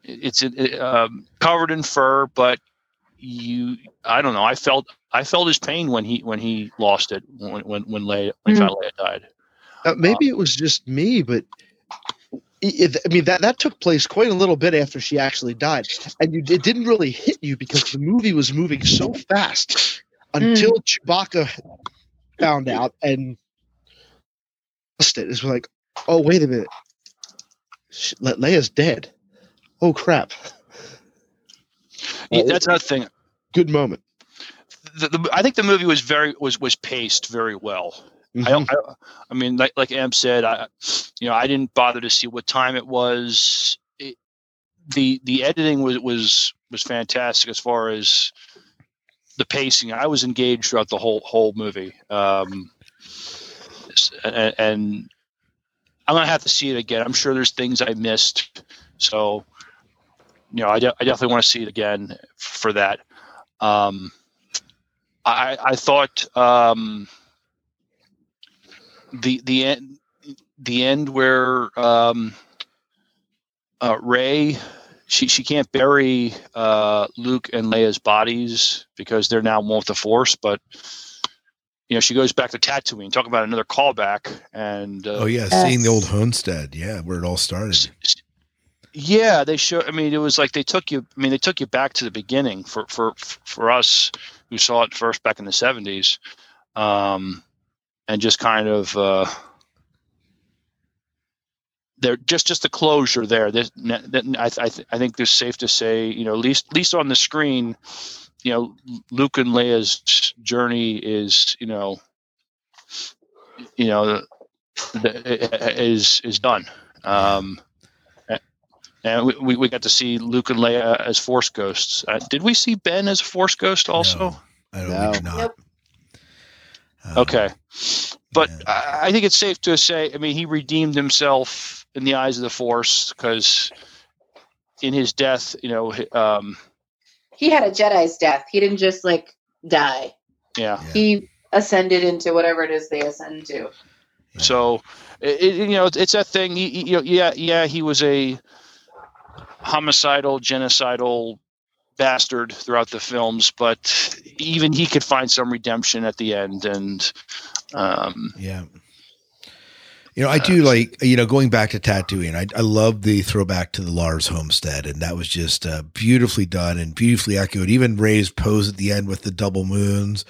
it's in, um, covered in fur, but you I don't know. I felt I felt his pain when he when he lost it when when when Leia when he found Leia died. Uh, maybe it was just me, but it, I mean that that took place quite a little bit after she actually died, and you it didn't really hit you because the movie was moving so fast until hmm. Chewbacca found out and lost it. It's like, oh wait a minute, Sh- Le- Leia's dead. Oh crap! Yeah, uh, that's another thing. Good moment. The, the, I think the movie was very was was paced very well. I don't. I, I mean, like like Am said, I you know I didn't bother to see what time it was. It, the the editing was was was fantastic as far as the pacing. I was engaged throughout the whole whole movie. Um, and, and I'm gonna have to see it again. I'm sure there's things I missed, so you know I, de- I definitely want to see it again for that. Um, I I thought. Um, the the end the end where um uh rey she she can't bury uh luke and leia's bodies because they're now one with the force but you know she goes back to tatooine talk about another callback and uh, Oh yeah, seeing the old homestead. Yeah, where it all started. yeah they show i mean it was like they took you i mean they took you back to the beginning for for for us who saw it first back in the 70s um and just kind of uh there just just the closure there this, that I, I, th- I think it's safe to say you know at least at least on the screen you know luke and leia's journey is you know you know the, is is done um and we, we, we got to see Luke and Leia as Force ghosts. Uh, did we see Ben as a Force ghost also? I don't No. think not. Okay, but I, I think it's safe to say. I mean, he redeemed himself in the eyes of the Force because in his death, you know, um, He had a Jedi's death. He didn't just like die. yeah. He ascended into whatever it is they ascend to. So, it, it- you know, it's, it's that thing. He, he- you know, yeah, yeah, he was a homicidal, genocidal bastard throughout the films, but even he could find some redemption at the end. And um, Yeah. You know, I do like you know going back to Tatooine. I I love the throwback to the Lars homestead, and that was just uh, beautifully done and beautifully echoed. Even Rey's pose at the end with the double moons.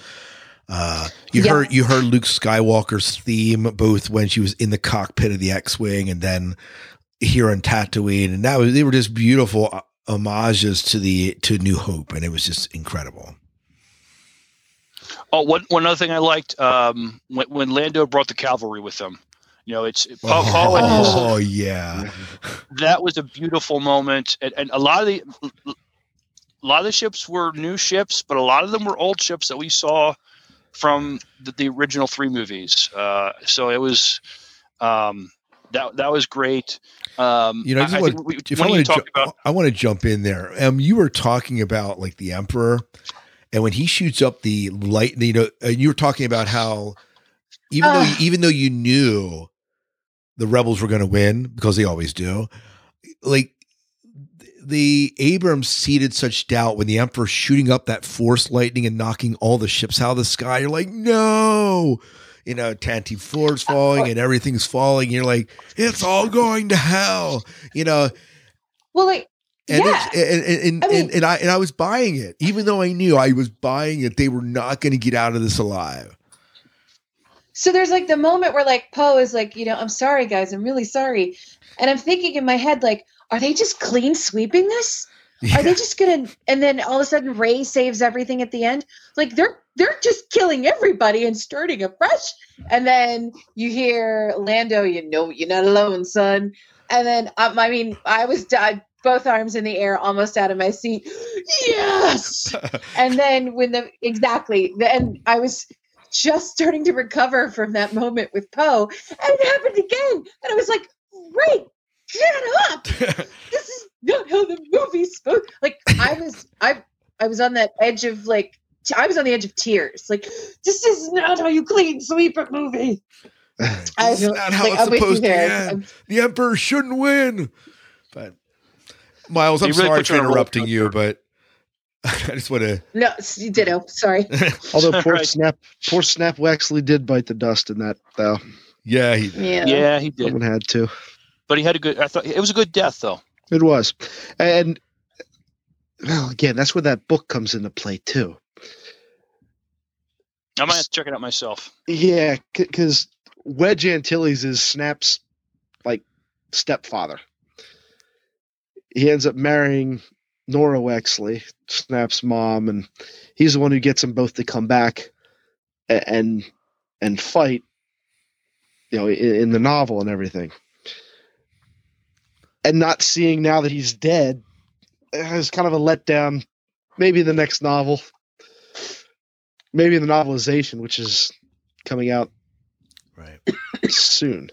Uh, you Yeah. heard you heard Luke Skywalker's theme both when she was in the cockpit of the X-wing and then here on Tatooine, and that was they were just beautiful uh, homages to the to New Hope, and it was just incredible. Oh, one one other thing I liked um, when, when Lando brought the cavalry with him. You know, it's Poe Poe and his Oh yeah, that was a beautiful moment and, and a lot of the a lot of the ships were new ships but a lot of them were old ships that we saw from the, the original three movies uh, so it was um, that that was great um, You know, I just I want, we, if I want to, talked about I want to jump in there. Um, you were talking about like the emperor, and when he shoots up the light, you know, and you were talking about how even though Ugh. even though you knew the rebels were going to win because they always do, like the Abrams seeded such doubt when the emperor shooting up that force lightning and knocking all the ships out of the sky. You're like, no. You know, Tantive Four's falling and everything's falling. You're like, it's all going to hell. You know, Well, like and yeah, and, and, and, I mean- and, and I and I was buying it, even though I knew I was buying it. They were not going to get out of this alive. So there's like the moment where like Poe is like, you know, I'm sorry guys, I'm really sorry. And I'm thinking in my head, like, are they just clean sweeping this? Are they just gonna and then all of a sudden Rey saves everything at the end? Like they're they're just killing everybody and starting afresh. And then you hear Lando, you know you're not alone, son. And then um, I mean, I was I, both arms in the air, almost out of my seat. Yes. and then when the exactly and I was just starting to recover from that moment with Poe, and it happened again. And I was like, "Great, get up. this is not how the movie's supposed like I was I I was on that edge of like I was on the edge of tears. Like this is not how you clean sweep a movie. I This is feel- not how like, it's I'm supposed to end. I'm- The Emperor shouldn't win. But Miles, I'm really sorry for you on a roller interrupting you, but I just want to. No, s- ditto. Sorry. Although poor Right. Snap, poor Snap Wexley did bite the dust in that, though. Yeah, he. Yeah. Yeah, he did. Someone had to. But he had a good. I thought it was a good death though. It was, and well, again, that's where that book comes into play too. I might have to check it out myself. Yeah, because Wedge Antilles is Snap's like stepfather. He ends up marrying Nora Wexley, Snap's mom, and he's the one who gets them both to come back and and fight. You know, in, in the novel and everything, and not seeing now that he's dead is kind of a letdown. Maybe the next novel, maybe in the novelization, which is coming out Right. soon,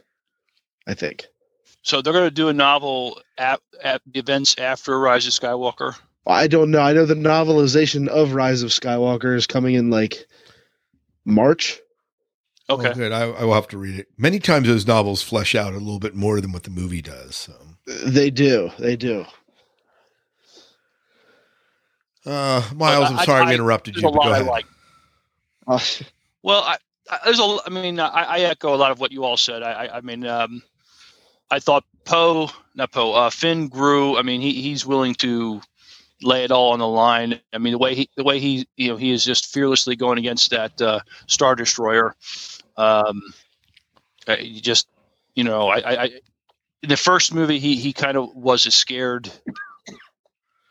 I think. So they're going to do a novel at, at the events after Rise of Skywalker. I don't know. I know the novelization of Rise of Skywalker is coming in like March. Okay. Oh, good. I, I will have to read it. Many times those novels flesh out a little bit more than what the movie does. So, They do. They do. uh, Miles, I- I'm sorry I- we interrupted you. a But go lot I ahead. like. Well, I, I, there's a. I mean, I, I echo a lot of what you all said. I, I, I mean, um, I thought Poe, not Poe, uh, Finn grew. I mean, he, he's willing to lay it all on the line. I mean, the way he, the way he, you know, he is just fearlessly going against that uh, Star Destroyer. Um, uh, you just, you know, I, I, I, in the first movie, he, he kind of was a scared.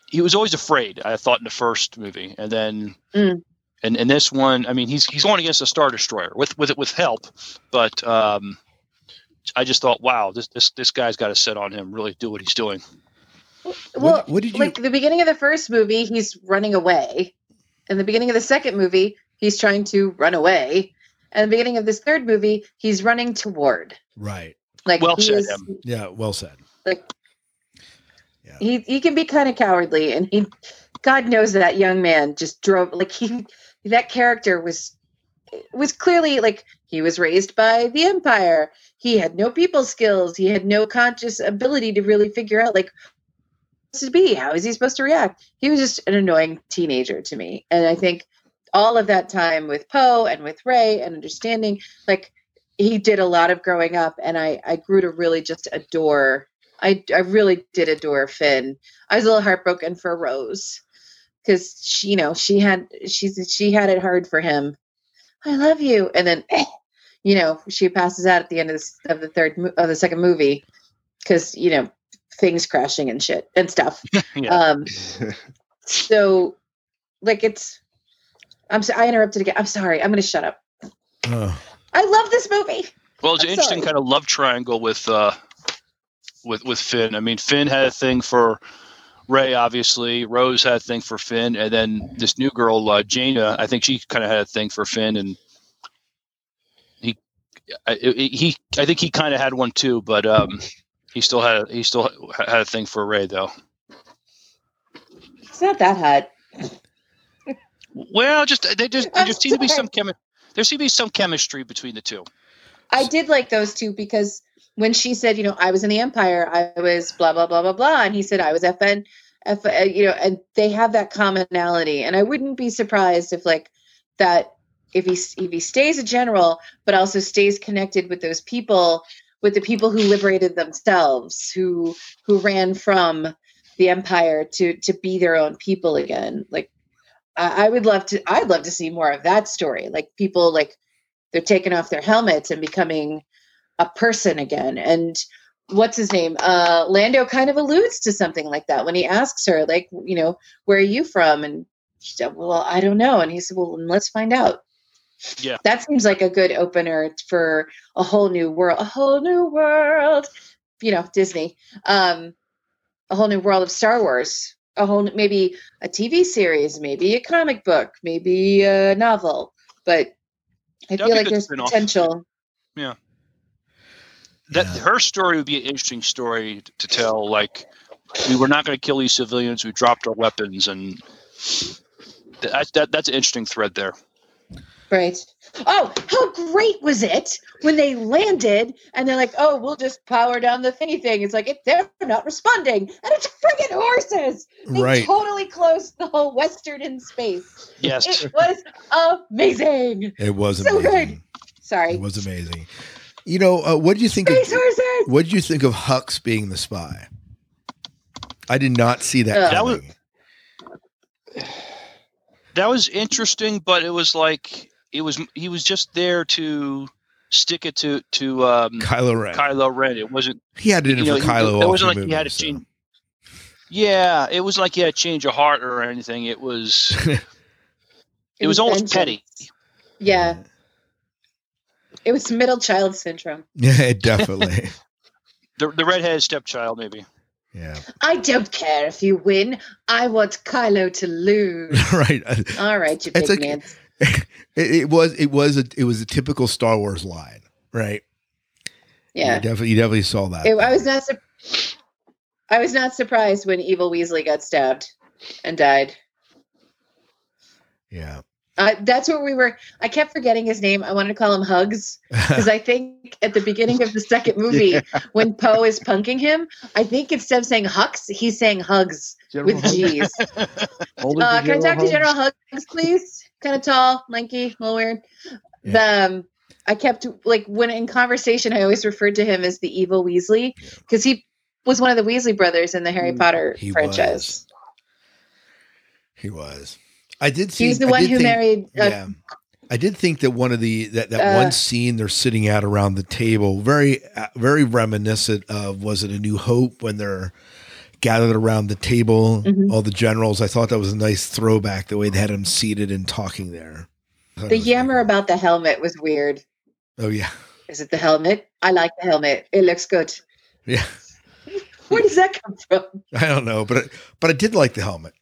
He was always afraid. I thought in the first movie, and then Mm. and and this one, I mean, he's he's going against a star destroyer with with with help, but um, I just thought, wow, this this this guy's got to sit on him, really do what he's doing. Well, what did you- like the beginning of the first movie, he's running away. In the beginning of the second movie, he's trying to run away. And the beginning of this third movie, he's running toward. Right. Like Well said, is, Yeah. Well said. like Yeah. he he can be kind of cowardly, and he, God knows that young man just drove like he that character was was clearly like he was raised by the Empire. He had no people skills. He had no conscious ability to really figure out like to be. How is he supposed to react? He was just an annoying teenager to me, and I think all of that time with Poe and with Rey and understanding like he did a lot of growing up, and I I grew to really just adore. I I really did adore Finn. I was a little heartbroken for Rose because she you know she had she's she had it hard for him. I love you, and then you know she passes out at the end of, this, of the third of the second movie because you know things crashing and shit and stuff. Yeah. Um, so like it's I'm so, I interrupted again. I'm sorry. I'm going to shut up. Uh, I love this movie. Well, it's I'm an interesting sorry. kind of love triangle with uh, with with Finn. I mean, Finn had a thing for Rey, obviously. Rose had a thing for Finn, and then this new girl, uh, Jaina, I think she kind of had a thing for Finn, and he, I, I- he, I think he kind of had one too, but um, he still had he still had a thing for Rey, though. It's not that hot. Well, just they just there just seemed to be some chemi- there seemed to be some chemistry between the two. I did like those two because when she said, you know, I was in the Empire, I was blah blah blah blah blah, and he said I was FN, Uh, you know, and they have that commonality, and I wouldn't be surprised if like that if he if he stays a general, but also stays connected with those people, with the people who liberated themselves, who who ran from the Empire to to be their own people again. Like I, I would love to, I'd love to see more of that story. Like people like they're taking off their helmets and becoming a person again. And what's his name? Uh, Lando kind of alludes to something like that when he asks her, like, you know, where are you from? And she said, well, I don't know. And he said, well, let's find out. Yeah. That seems like a good opener for a whole new world, a whole new world, you know, Disney, um, a whole new world of Star Wars, a whole, maybe a TV series, maybe a comic book, maybe a novel, but I That'd feel like there's potential. That Yeah. her story would be an interesting story to tell. Like, we were not going to kill these civilians. We dropped our weapons, and That, that that's an interesting thread there. Right. Oh, how great was it when they landed and they're like, "Oh, we'll just power down the thingy thing." It's like it, they're not responding, and it's friggin' horses. They Right. totally closed the whole western in space. Yes. It was amazing. It was So amazing. good. Sorry. It was amazing. You know, uh, what did you think? Of, Space horses. what did you think of Hux being the spy? I did not see that. Uh, That was- coming. that was interesting, but it was like it was he was just there to stick it to to um, Kylo Ren. Kylo Ren. It wasn't he had it in you know, for he- Kylo. It wasn't through like he had to movies, so. change. Yeah, it was like he had to change a heart or anything. It was it was almost petty. Yeah. It was middle child syndrome. Yeah, definitely. The the redheaded stepchild, maybe. yeah, I don't care if you win. I want Kylo to lose. right. Uh, All right, you It's big like- man. It, it was. It was a. It was a typical Star Wars line, right? Yeah. You definitely. You definitely saw that. It- I was not. Sur- I was not surprised when Evil Weasley got stabbed and died. yeah. Uh, that's where we were. I kept forgetting his name. I wanted to call him Hugs because I think at the beginning of the second movie, Yeah. when Poe is punking him, I think instead of saying Hux, he's saying Hugs General with Hux. G's. Uh, can I talk to General Hugs, please? Kind of tall, lanky, a little weird. The, um, I kept like when in conversation, I always referred to him as the evil Weasley because he was one of the Weasley brothers in the Harry Mm, Potter he franchise. He was. I did see. He was the one who think- married. Uh, yeah. I did think that one of the that, that Uh, one scene they're sitting at around the table very uh, very reminiscent of was it a New Hope when they're gathered around the table Mhm. all the generals I thought that was a nice throwback the way they had them seated and talking there. The yammer about the helmet was weird. Oh yeah, Is it the helmet? I like the helmet. It looks good. yeah. Where does that come from? I don't know, but but I did like the helmet.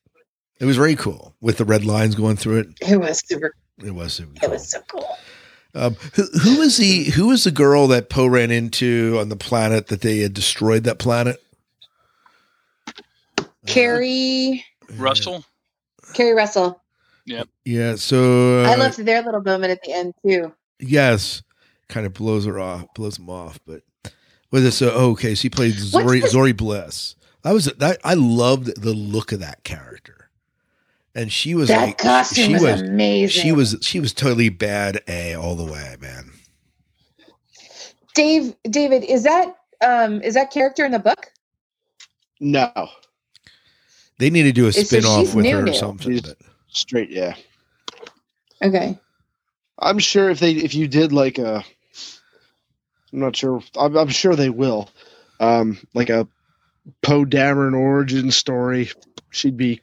It was very cool with the red lines going through it. It was super. It was super It was so cool. Um, who, who was the who was the girl that Poe ran into on the planet that they had destroyed that planet? Keri, Russell. Keri Russell. Yeah, Yeah. so uh, I loved their little moment at the end too. yes, kind of blows her off, blows him off. But with this, uh, oh, okay, so he played Zorii Zorii Bliss. That was that I loved the look of that character, and she was That like costume she was, was amazing. she was she was totally bad a all the way, man. Dave. David, is that um is that character in the book? No, They need to do a So spin off she's with new her or something. But straight. Yeah, Okay. I'm sure if they if you did like a, I'm not sure. I'm, I'm sure they will. Um, like a Poe Dameron origin story. She'd be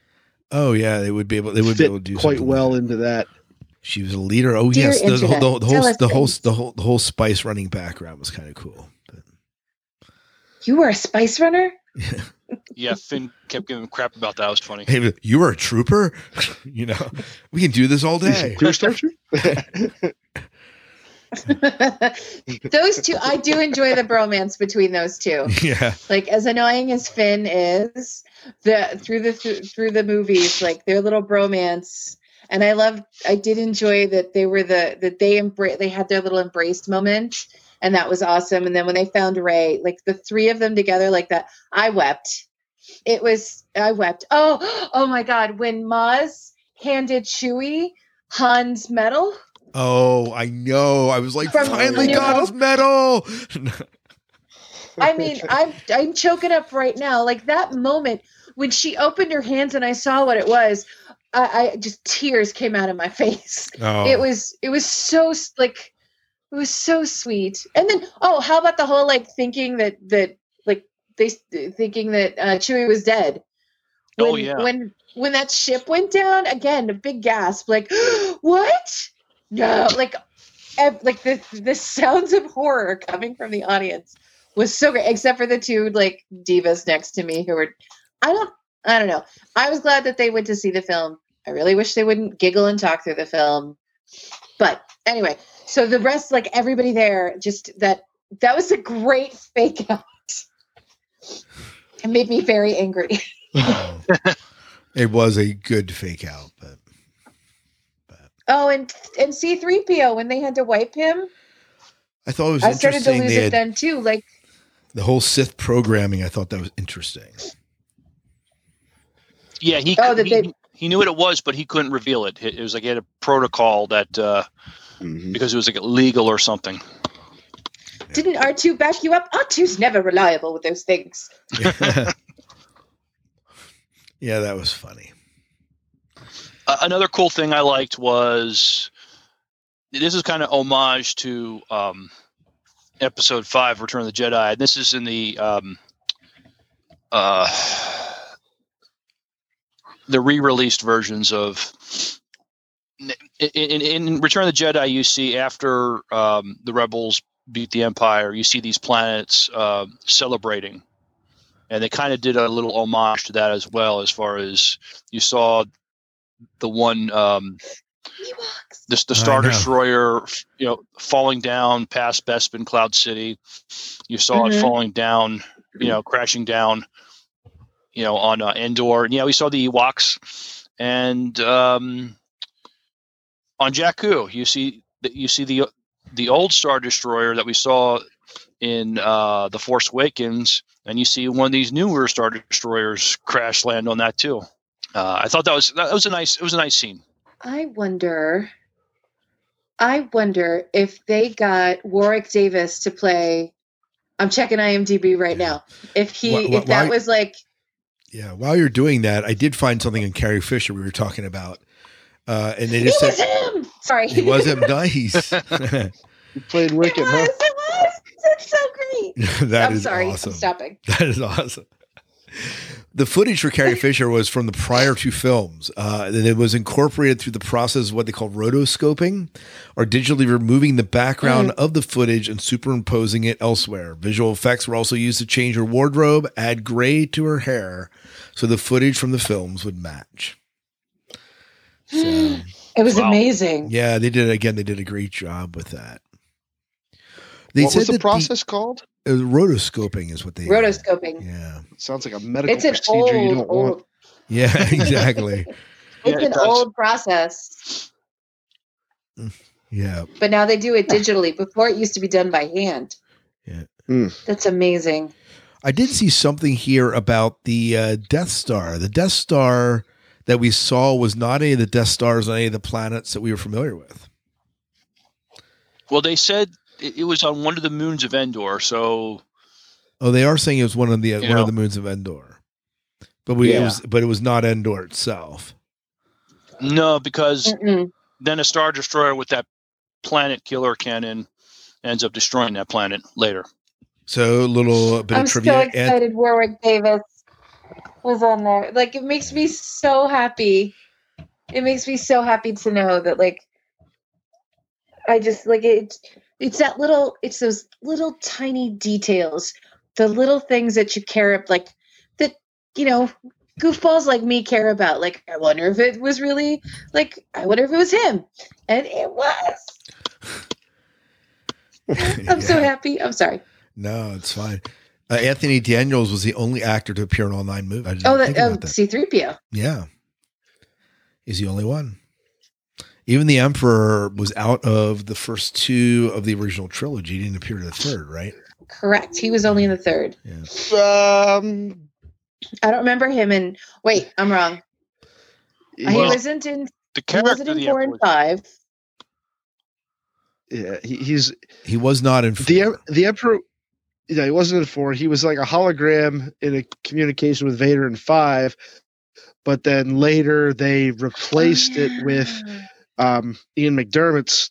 oh yeah, they would be able they would be able to do quite well like into that. that. She was a leader. Oh Dear yes, the, the, Internet, whole- the, whole the whole the whole the whole spice running background was kind of cool. But, You were a spice runner? Yeah, Finn kept giving crap about that. It was funny. hey, you were a trooper. you know, we can do this all day. Pure Starcher? those two I do enjoy the bromance between those two. yeah, Like as annoying as Finn is, the through the through, through the movies, like their little bromance. And I love I did enjoy that they were the that they embrace they had their little embraced moment and that was awesome. And then when they found Rey, like the three of them together like that, I wept. It was I wept. Oh, oh my god, when Maz handed Chewie Han's medal. Oh, I know. I was like, From finally New got Hope? his medal. I mean, I'm I'm choking up right now. Like that moment when she opened her hands and I saw what it was, I, I just tears came out of my face. oh, It was it was so like it was so sweet. And then oh, how about the whole like thinking that that like they thinking that uh, Chewie was dead. When, Oh, yeah. When when that ship went down again, a big gasp. Like what? No, like ev- like the the sounds of horror coming from the audience was so great. Except for the two like divas next to me who were, I don't, I don't know. I was glad that they went to see the film. I really wish they wouldn't giggle and talk through the film. But anyway, so the rest, like everybody there, just that that was a great fake out. It made me very angry. it was a good fake out, but Oh, and and C three PO when they had to wipe him, I thought it was I started to lose They it had then too. Like, the whole Sith programming. I thought that was interesting. Yeah, he, Oh, he they- he knew what it was, but he couldn't reveal it. It it was like he had a protocol that uh, Mhm. because it was like illegal or something. didn't R two back you up? R 2s never reliable with those things. yeah, that was funny. Another cool thing I liked was this is kind of homage to um, episode five, Return of the Jedi. This is in the um, uh, the re-released versions of. In, in, in Return of the Jedi, you see after um, the rebels beat the Empire, you see these planets uh, celebrating, and they kind of did a little homage to that as well. As far as you saw the one um Ewoks. the, the star destroyer you know falling down past bespin cloud city. You saw it Mhm. falling down you know crashing down you know on uh, endor. And yeah we saw the ewoks. And um on jakku you see that you see the the old star destroyer that we saw in uh the force awakens. And you see one of these newer star destroyers crash land on that too uh, I thought that was that was a nice it was a nice scene. I wonder. I wonder if they got Warwick Davis to play. I'm checking IMDb right now. If he, Why- why- if that why- was like, Yeah, while you're doing that, I did find something in Carrie Fisher we were talking about, uh, and they it just was said him. Sorry, he wasn't nice. You played It Wicket, was. huh? It was. It's so great. That I'm is sorry. awesome. I'm stopping. That is awesome. The footage for Carrie Fisher was from the prior two films, uh, and it was incorporated through the process of what they call rotoscoping, or digitally removing the background of the footage and superimposing it elsewhere. Visual effects were also used to change her wardrobe, add gray to her hair, so the footage from the films would match. So, It was Wow. amazing. yeah, they did it again. They did a great job with that. They what was the that process called? Uh, rotoscoping is what they Rotoscoping. Yeah, Sounds like a medical It's an procedure you don't want. yeah, exactly. It's it an does. old process, Yeah, but now they do it digitally. Before it used to be done by hand. Yeah. Hmm. That's amazing. I did see something here about the uh, Death Star. The Death Star that we saw was not any of the Death Stars on any of the planets that we were familiar with. Well, they said it, it was on one of the moons of Endor, so Oh, they are saying it was one of the one know. of the moons of Endor, but we it was but it was not Endor itself. no, because Mm-mm. then a star destroyer with that planet killer cannon ends up destroying that planet later. So a little bit of trivia. I'm so trivia. Anth- excited Warwick Davis was on there. Like it makes me so happy. It makes me so happy to know that like I just like it it's that little it's those little tiny details, the little things that you care about like that you know goofballs like me care about. Like I wonder if it was really like I wonder if it was him. And it was. I'm so happy. I'm sorry. No, it's fine. Uh, Anthony Daniels was the only actor to appear in all nine movies. Oh, that, um, that. C3PO. Yeah. He's the only one. Even the Emperor was out of the first two of the original trilogy. He didn't appear in the third, right? Correct. He was only in the third. Yeah. Um, I don't remember him in. Wait, I'm wrong. he wasn't in. The He wasn't in the four Emperor, and five. yeah, he, he's He was not in the four. em- the emperor. Yeah, he wasn't in four. He was like a hologram in a communication with Vader in five, but then later they replaced Oh, it with um, Ian McDiarmid's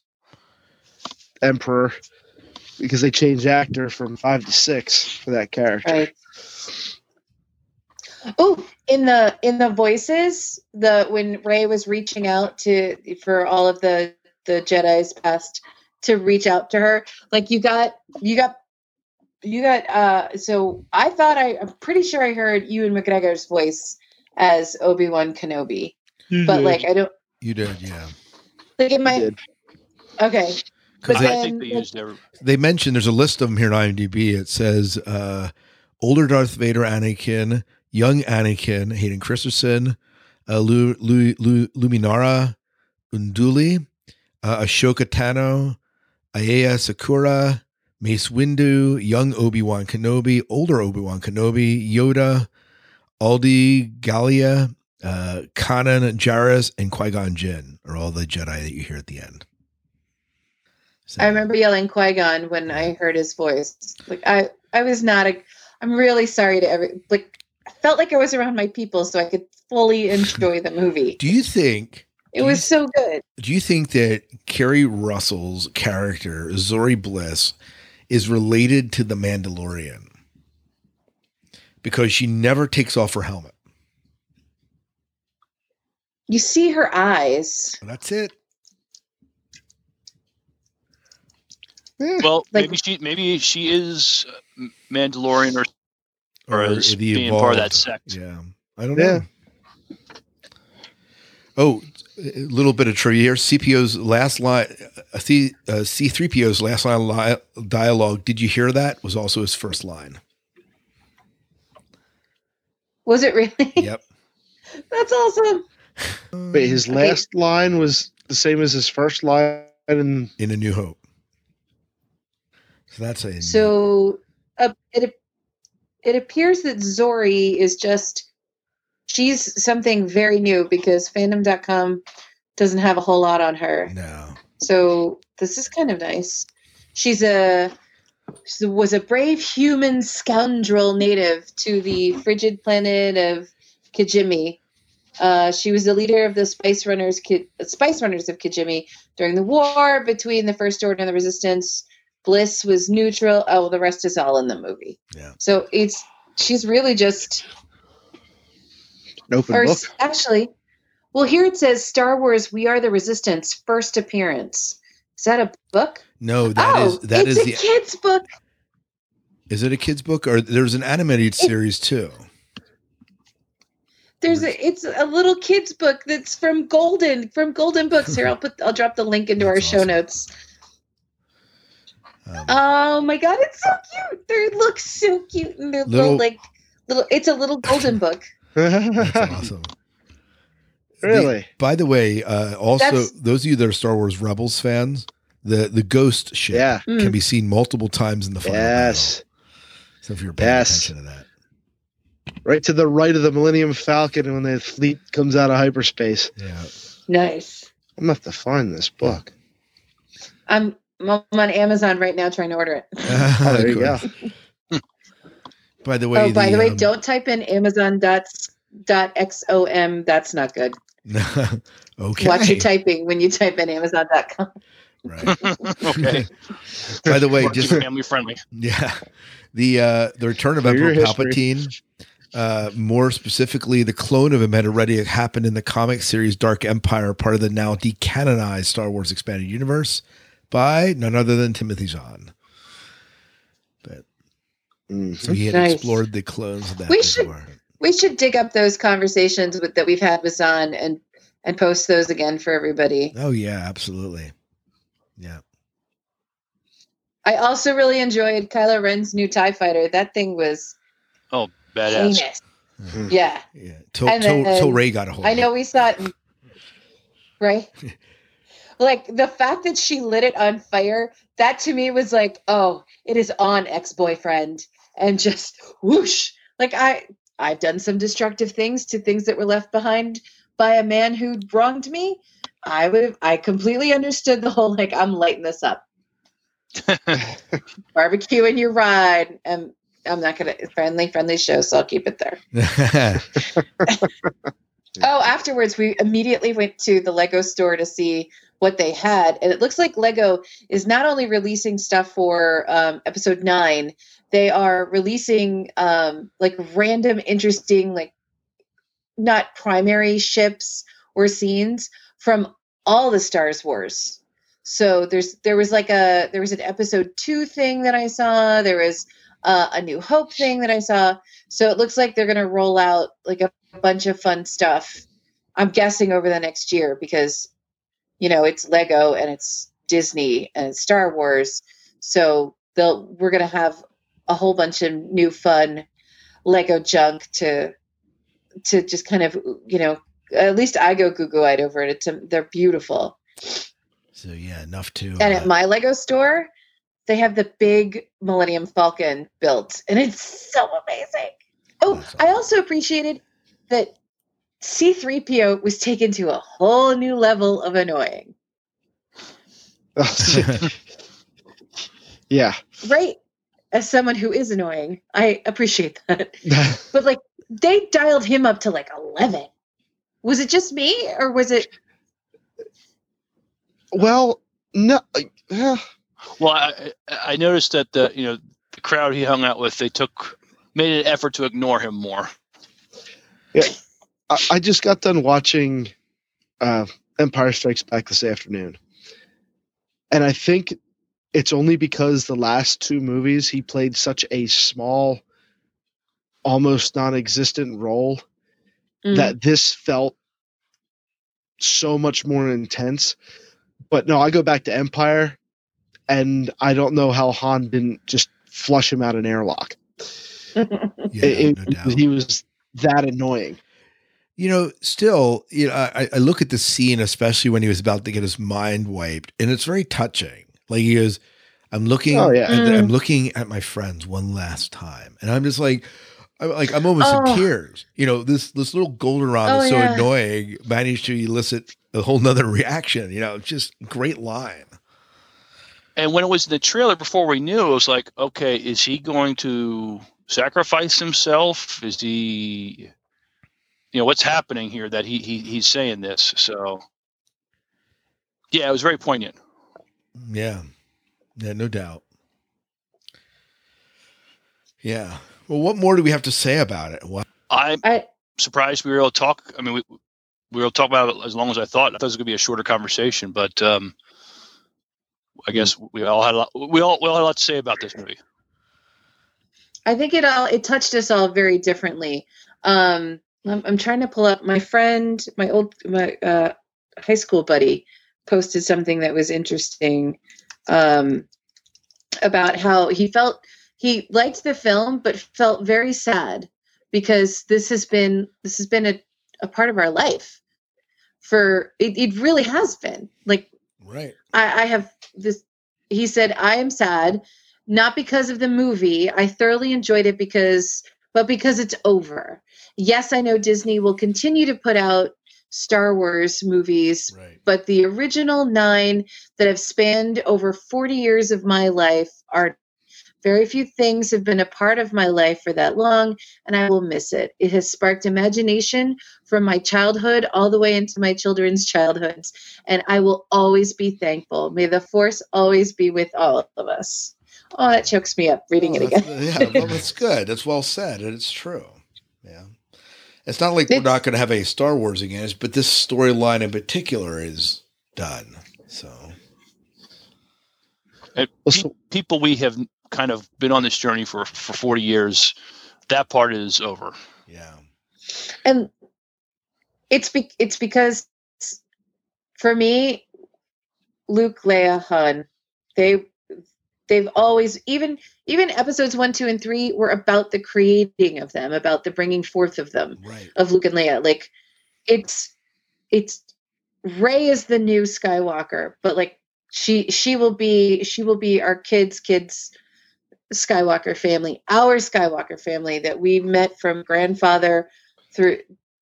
Emperor because they changed actor from five to six for that character. Right. Oh, in the in the voices, the when Rey was reaching out to for all of the the Jedi's past to reach out to her, like you got you got you got uh so I thought I I'm pretty sure I heard Ewan McGregor's voice as Obi-Wan Kenobi. But like I don't You did, yeah. Like it might did. okay. Because I, I think they used every, They mentioned there's a list of them here on IMDb. It says uh, older Darth Vader, Anakin, young Anakin, Hayden Christensen, uh, Lu, Lu, Lu, Luminara, Unduli, uh, Ahsoka Tano, Aayla Secura, Mace Windu, young Obi Wan Kenobi, older Obi Wan Kenobi, Yoda, Adi Gallia, uh, Kanan Jarrus, and Qui Gon Jinn are all the Jedi that you hear at the end. So- I remember yelling Qui Gon when I heard his voice. Like I, I was not a. I'm really sorry to every. Like I felt like I was around my people, so I could fully enjoy the movie. Do you think? It was so good. Do you think that Keri Russell's character Zorii Bliss is related to the Mandalorian? Because she never takes off her helmet. You see her eyes. That's it. Well, Like- maybe she maybe she is uh, Mandalorian or or, Or is the being part of that sect. Yeah, I don't Yeah. know. Oh, a little bit of trivia here. CPO's last line, uh, C, uh, C3PO's last line li- dialogue. Did you hear that? Was also his first line. Was it really? Yep. That's awesome. But his Okay. last line was the same as his first line in In A New Hope. So that's a So uh, it it appears that Zorii is just she's something very new because fandom.com doesn't have a whole lot on her. no. So this is kind of nice. She's a she was a brave human scoundrel native to the frigid planet of Kijimi. Uh, she was the leader of the Spice Runners, Ki- Spice Runners of Kijimi during the war between the First Order and the Resistance. Bliss was neutral. Oh, the rest is all in the movie. Yeah. So it's she's really just an open or book. actually, well, here it says Star Wars: We Are the Resistance first appearance. Is that a book? No, that oh, is that it's is a the kid's book. is it a kids book or there's an animated series too? There's a it's a little kid's book that's from Golden from Golden Books. Here, I'll put I'll drop the link into our That's show notes. Um, Oh my god, it's so cute. They look so cute and they're little, Little- like little. It's a little golden book. that's awesome. really? By the way, uh, also That's- those of you that are Star Wars Rebels fans, the the Ghost ship Yeah. Mm. can be seen multiple times in the final Yes. battle. So if you're paying Yes. attention to that, Right to the right of the Millennium Falcon when the fleet comes out of hyperspace. yeah. Nice. I'm gonna have to find this book. I'm I'm on Amazon right now trying to order it. Oh, there you go. By the way, oh, by the, way, um, don't type in Amazon dot dot xom. That's not good. okay. Watch your typing when you type in Amazon.com. right. okay, By the way, More just family friendly. Yeah. The uh the return of For your Emperor history. Palpatine, uh more specifically the clone of him had already happened in the comic series Dark Empire, part of the now decanonized Star Wars expanded universe by none other than Timothy Zahn. But Mhm. so he had Nice. explored the clones of that We should- We should dig up those conversations with, that we've had with Zahn and and post those again for everybody. Oh yeah, absolutely. Yeah. I also really enjoyed Kylo Ren's new Tie Fighter. That thing was Oh, badass. heinous. Mhm. Yeah, Yeah. Till And till, then- till Rey got a hold I know we saw it, right? like the fact that she lit it on fire, that to me was like, oh, it is on ex boyfriend, and just whoosh. Like I, I've done some destructive things to things that were left behind by a man who wronged me. I would I completely understood the whole like I'm lighting this up, barbecue in your ride, and I'm not gonna friendly friendly show, so I'll keep it there. Oh, afterwards, we immediately went to the Lego store to see what they had. And it looks like Lego is not only releasing stuff for um, episode nine, they are releasing um, like random, interesting, like not primary ships or scenes from all the Stars Wars. So there's there was like a there was an episode two thing that I saw. There was uh, a New Hope thing that I saw. So it looks like they're going to roll out like a bunch of fun stuff. I'm guessing over the next year because, you know, it's Lego and it's Disney and it's Star Wars. So they'll we're gonna have a whole bunch of new fun Lego junk to to just kind of you know at least I go goo goo eyed over it. It's they're beautiful. So yeah, enough to. And uh, at my Lego store, they have the big Millennium Falcon built, and it's so amazing. Oh, That's I also appreciated that C3PO was taken to a whole new level of annoying. yeah. Right? As someone who is annoying, I appreciate that. But like they dialed him up to like 11. Was it just me or was it well, no. Uh, Well, I, I noticed that the you know the crowd he hung out with they took made an effort to ignore him more. I, I just got done watching uh, Empire Strikes Back this afternoon, and I think it's only because the last two movies he played such a small, almost non-existent role Mm. that this felt so much more intense. But no, I go back to Empire, and I don't know how Han didn't just flush him out an airlock. yeah, It- no doubt. he was that annoying. You know, still, you know, I, I look at the scene, especially when he was about to get his mind wiped, and it's very touching. Like he goes, "I'm looking, Oh, yeah. at the- I'm Mm. looking at my friends one last time," and I'm just like, I'm like I'm almost in Oh. tears. You know, this this little goldenrod Oh, is so yeah. annoying, managed to elicit a whole nother reaction. You know, just great line. And when it was in the trailer before we knew, it was like, okay, is he going to sacrifice himself? Is he, you know, what's happening here that he, he he's saying this? So, yeah, it was very poignant. Yeah, yeah, no doubt. Yeah. Well, what more do we have to say about it? What? I'm I surprised we were able to talk. I mean, we, we were able to talk about it as long as I thought. I thought it was going to be a shorter conversation, but um, I guess we all had a lot, we all we all had a lot to say about this movie. I think it all it touched us all very differently. Um, I'm, I'm trying to pull up my friend, my old my uh, high school buddy, posted something that was interesting um, about how he felt he liked the film, but felt very sad because this has been this has been a, a part of our life for it, it really has been like Right. I, I have this. He said, "I am sad, not because of the movie. I thoroughly enjoyed it because, but because it's over. Yes, I know Disney will continue to put out Star Wars movies, Right. but the original nine that have spanned over forty years of my life are." Very few things have been a part of my life for that long, and I will miss it. It has sparked imagination from my childhood all the way into my children's childhoods and I will always be thankful. May the force always be with all of us. Oh, that chokes me up reading Oh, it again. yeah, well, that's good. That's well said, and it's true. Yeah, it's not like we're not going to have a Star Wars again, but this storyline in particular is done. So And pe- so- people we have kind of been on this journey for for 40 years. That part is over. yeah, and it's be- it's because for me, Luke, Leia, Han, they they've always even even episodes one, two, and three were about the creating of them, about the bringing forth of them. right. of Luke and Leia. Like it's it's Rey is the new Skywalker, but like she she will be she will be our kids kids Skywalker family, our Skywalker family that we met from grandfather through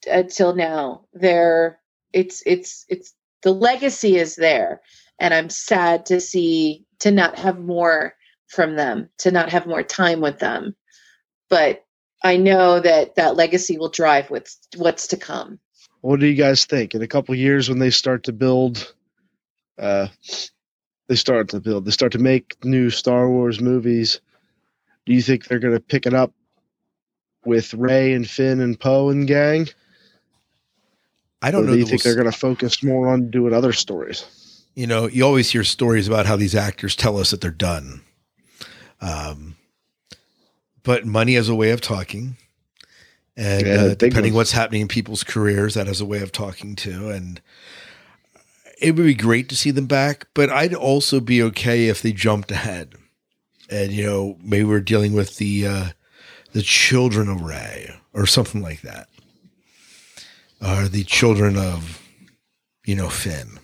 until now. There it's it's it's the legacy is there and I'm sad to see to not have more from them, to not have more time with them. But I know that that legacy will drive what's what's to come. What do you guys think? In a couple years, when they start to build, uh, they start to build, they start to make new Star Wars movies. Do you think they're going to pick it up with Rey and Finn and Poe and gang? I don't know. do you think we'll they're going to focus more on doing other stories? you know, you always hear stories about how these actors tell us that they're done. Um, but money has a way of talking, and Yeah, uh, depending what's happening in people's careers, that has a way of talking too. And it would be great to see them back, but I'd also be okay if they jumped ahead, and you know, maybe we're dealing with the uh, the children of Rey or something like that. or the children of, you know, Finn.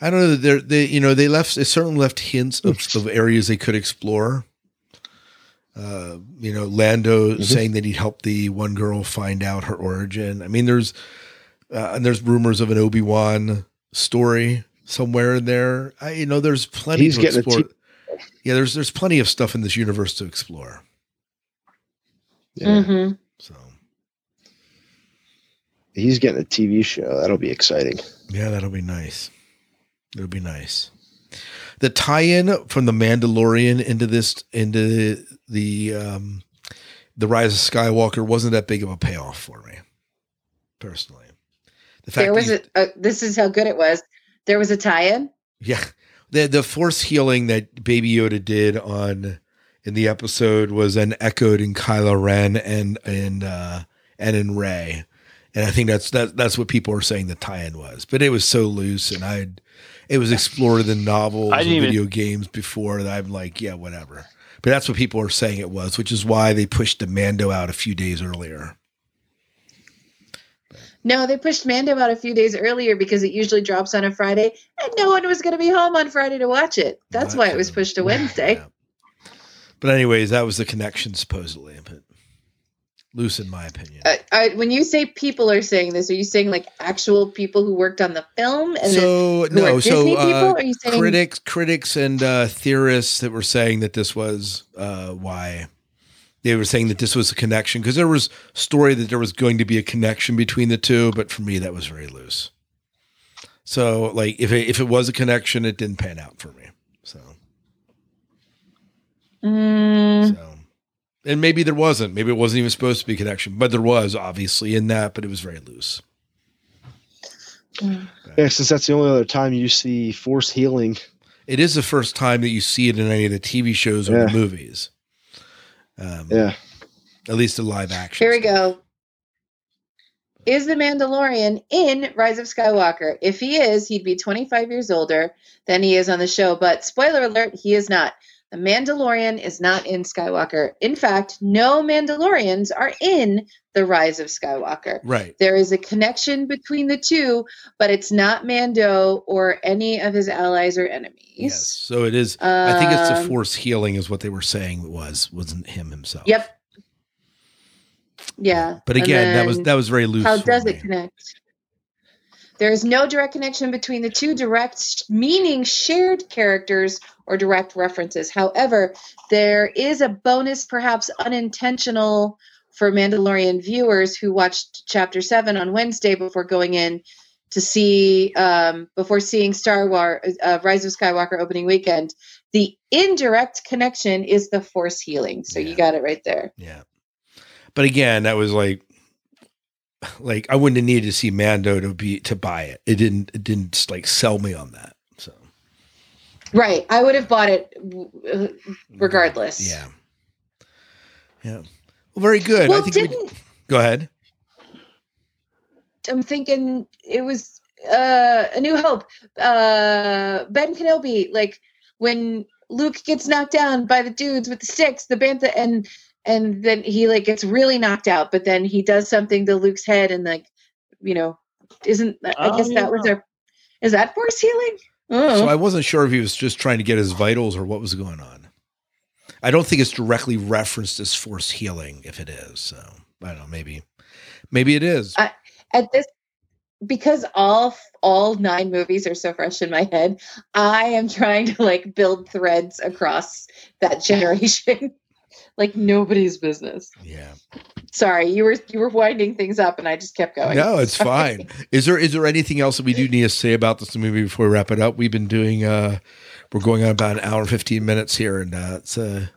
I don't know that they're they you know they left they certainly left hints of, of areas they could explore. Uh, you know, Lando Mm-hmm. saying that he'd help the one girl find out her origin. I mean, there's uh, and there's rumors of an Obi Wan story somewhere in there. I, you know, there's plenty He's to getting explore. t- yeah, there's there's plenty of stuff in this universe to explore. Yeah. hmm So He's getting a TV show. That'll be exciting. yeah, that'll be nice. It'll be nice. The tie-in from the Mandalorian into this into the um the Rise of Skywalker wasn't that big of a payoff for me, personally. The fact There that was you- a, uh, this is how good it was. There was a tie-in. Yeah. The the force healing that Baby Yoda did on in the episode was then echoed in Kylo Ren and and uh and in Rey. And I think that's that that's what people are saying the tie-in was. But it was so loose and I it was explored in novels and even- video games before that I'm like, yeah, whatever. But that's what people are saying it was, which is why they pushed the Mando out a few days earlier. No, they pushed Mando out a few days earlier because it usually drops on a Friday, and no one was going to be home on Friday to watch it. That's why it was pushed to Wednesday. Yeah. But anyways, that was the connection supposedly, but loose in my opinion. Uh, I, when you say people are saying this, are you saying like actual people who worked on the film? And so no, so Disney people? uh, Are you saying critics, critics, and uh, theorists that were saying that this was uh, why they were saying that this was a connection because there was story that there was going to be a connection between the two, but for me that was very loose. So like if it, if it was a connection, it didn't pan out for me. So Mm, so. And maybe there wasn't. Maybe it wasn't even supposed to be a connection, but there was obviously in that, but it was very loose. Yeah, since that's the only other time you see force healing. It is the first time that you see it in any of the TV shows or Yeah. the movies. Um, Yeah. At least a live action. here we go. Is the Mandalorian in Rise of Skywalker? If he is, he'd be 25 years older than he is on the show. But spoiler alert, he is not. The Mandalorian is not in Skywalker. In fact, no Mandalorians are in the Rise of Skywalker. Right. There is a connection between the two, but it's not Mando or any of his allies or enemies. Yes. So it is. I think it's the Um, force healing is what they were saying it was wasn't him himself. Yep. Yeah. But again, that was that was very loose. How does me. it connect? There is no direct connection between the two direct, meaning shared characters or direct references. However, there is a bonus, perhaps unintentional, for Mandalorian viewers who watched Chapter 7 on Wednesday before going in to see, um, before seeing Star Wars, uh, Rise of Skywalker opening weekend. The indirect connection is the Force healing. So you got it right there. Yeah. But again, that was like like I wouldn't have needed to see Mando to be to buy it. It didn't it didn't like sell me on that. So Right. I would have bought it uh, regardless. yeah. Yeah. Well, very good. Well, I think didn't go ahead. I'm thinking it was uh, a New Hope. Uh, ben Kenobi, like when Luke gets knocked down by the dudes with the sticks, the bantha, and and then he like gets really knocked out, but then he does something to Luke's head, and like you know, isn't I Oh, guess that was yeah. our is that force healing? Oh. So I wasn't sure if he was just trying to get his vitals or what was going on. I don't think it's directly referenced as force healing. If it is, so I don't know. Maybe, maybe it is. I, at this because all all nine movies are so fresh in my head i am trying to like build threads across that generation like nobody's business yeah. sorry you were you were winding things up and i just kept going No, it's Sorry. fine. Is there is there anything else that we do need to say about this movie before we wrap it up? We've been doing uh we're going on about an hour and fifteen minutes here, and uh, it's a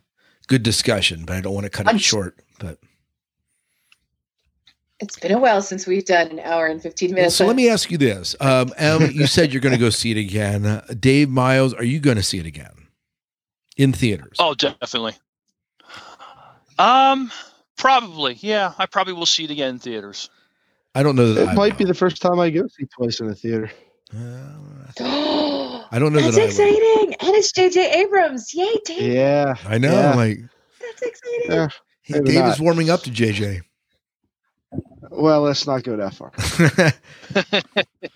good discussion, but I don't want to cut it I'm- short. But it's been a while since we've done an hour and 15 well, minutes so let me ask you this: um, Em, you said you're going to go see it again. Uh, Dave Miles, are you going to see it again in theaters? Oh, definitely. Um, probably. Yeah, I probably will see it again in theaters. I don't know that It I might will. be the first time I go see twice in a theater. I I don't know that's that I exciting and it's jj abrams yay Dave. Yeah. I know, Yeah. like that's exciting Yeah. he, Dave not. is warming up to JJ. Well, let's not go that far.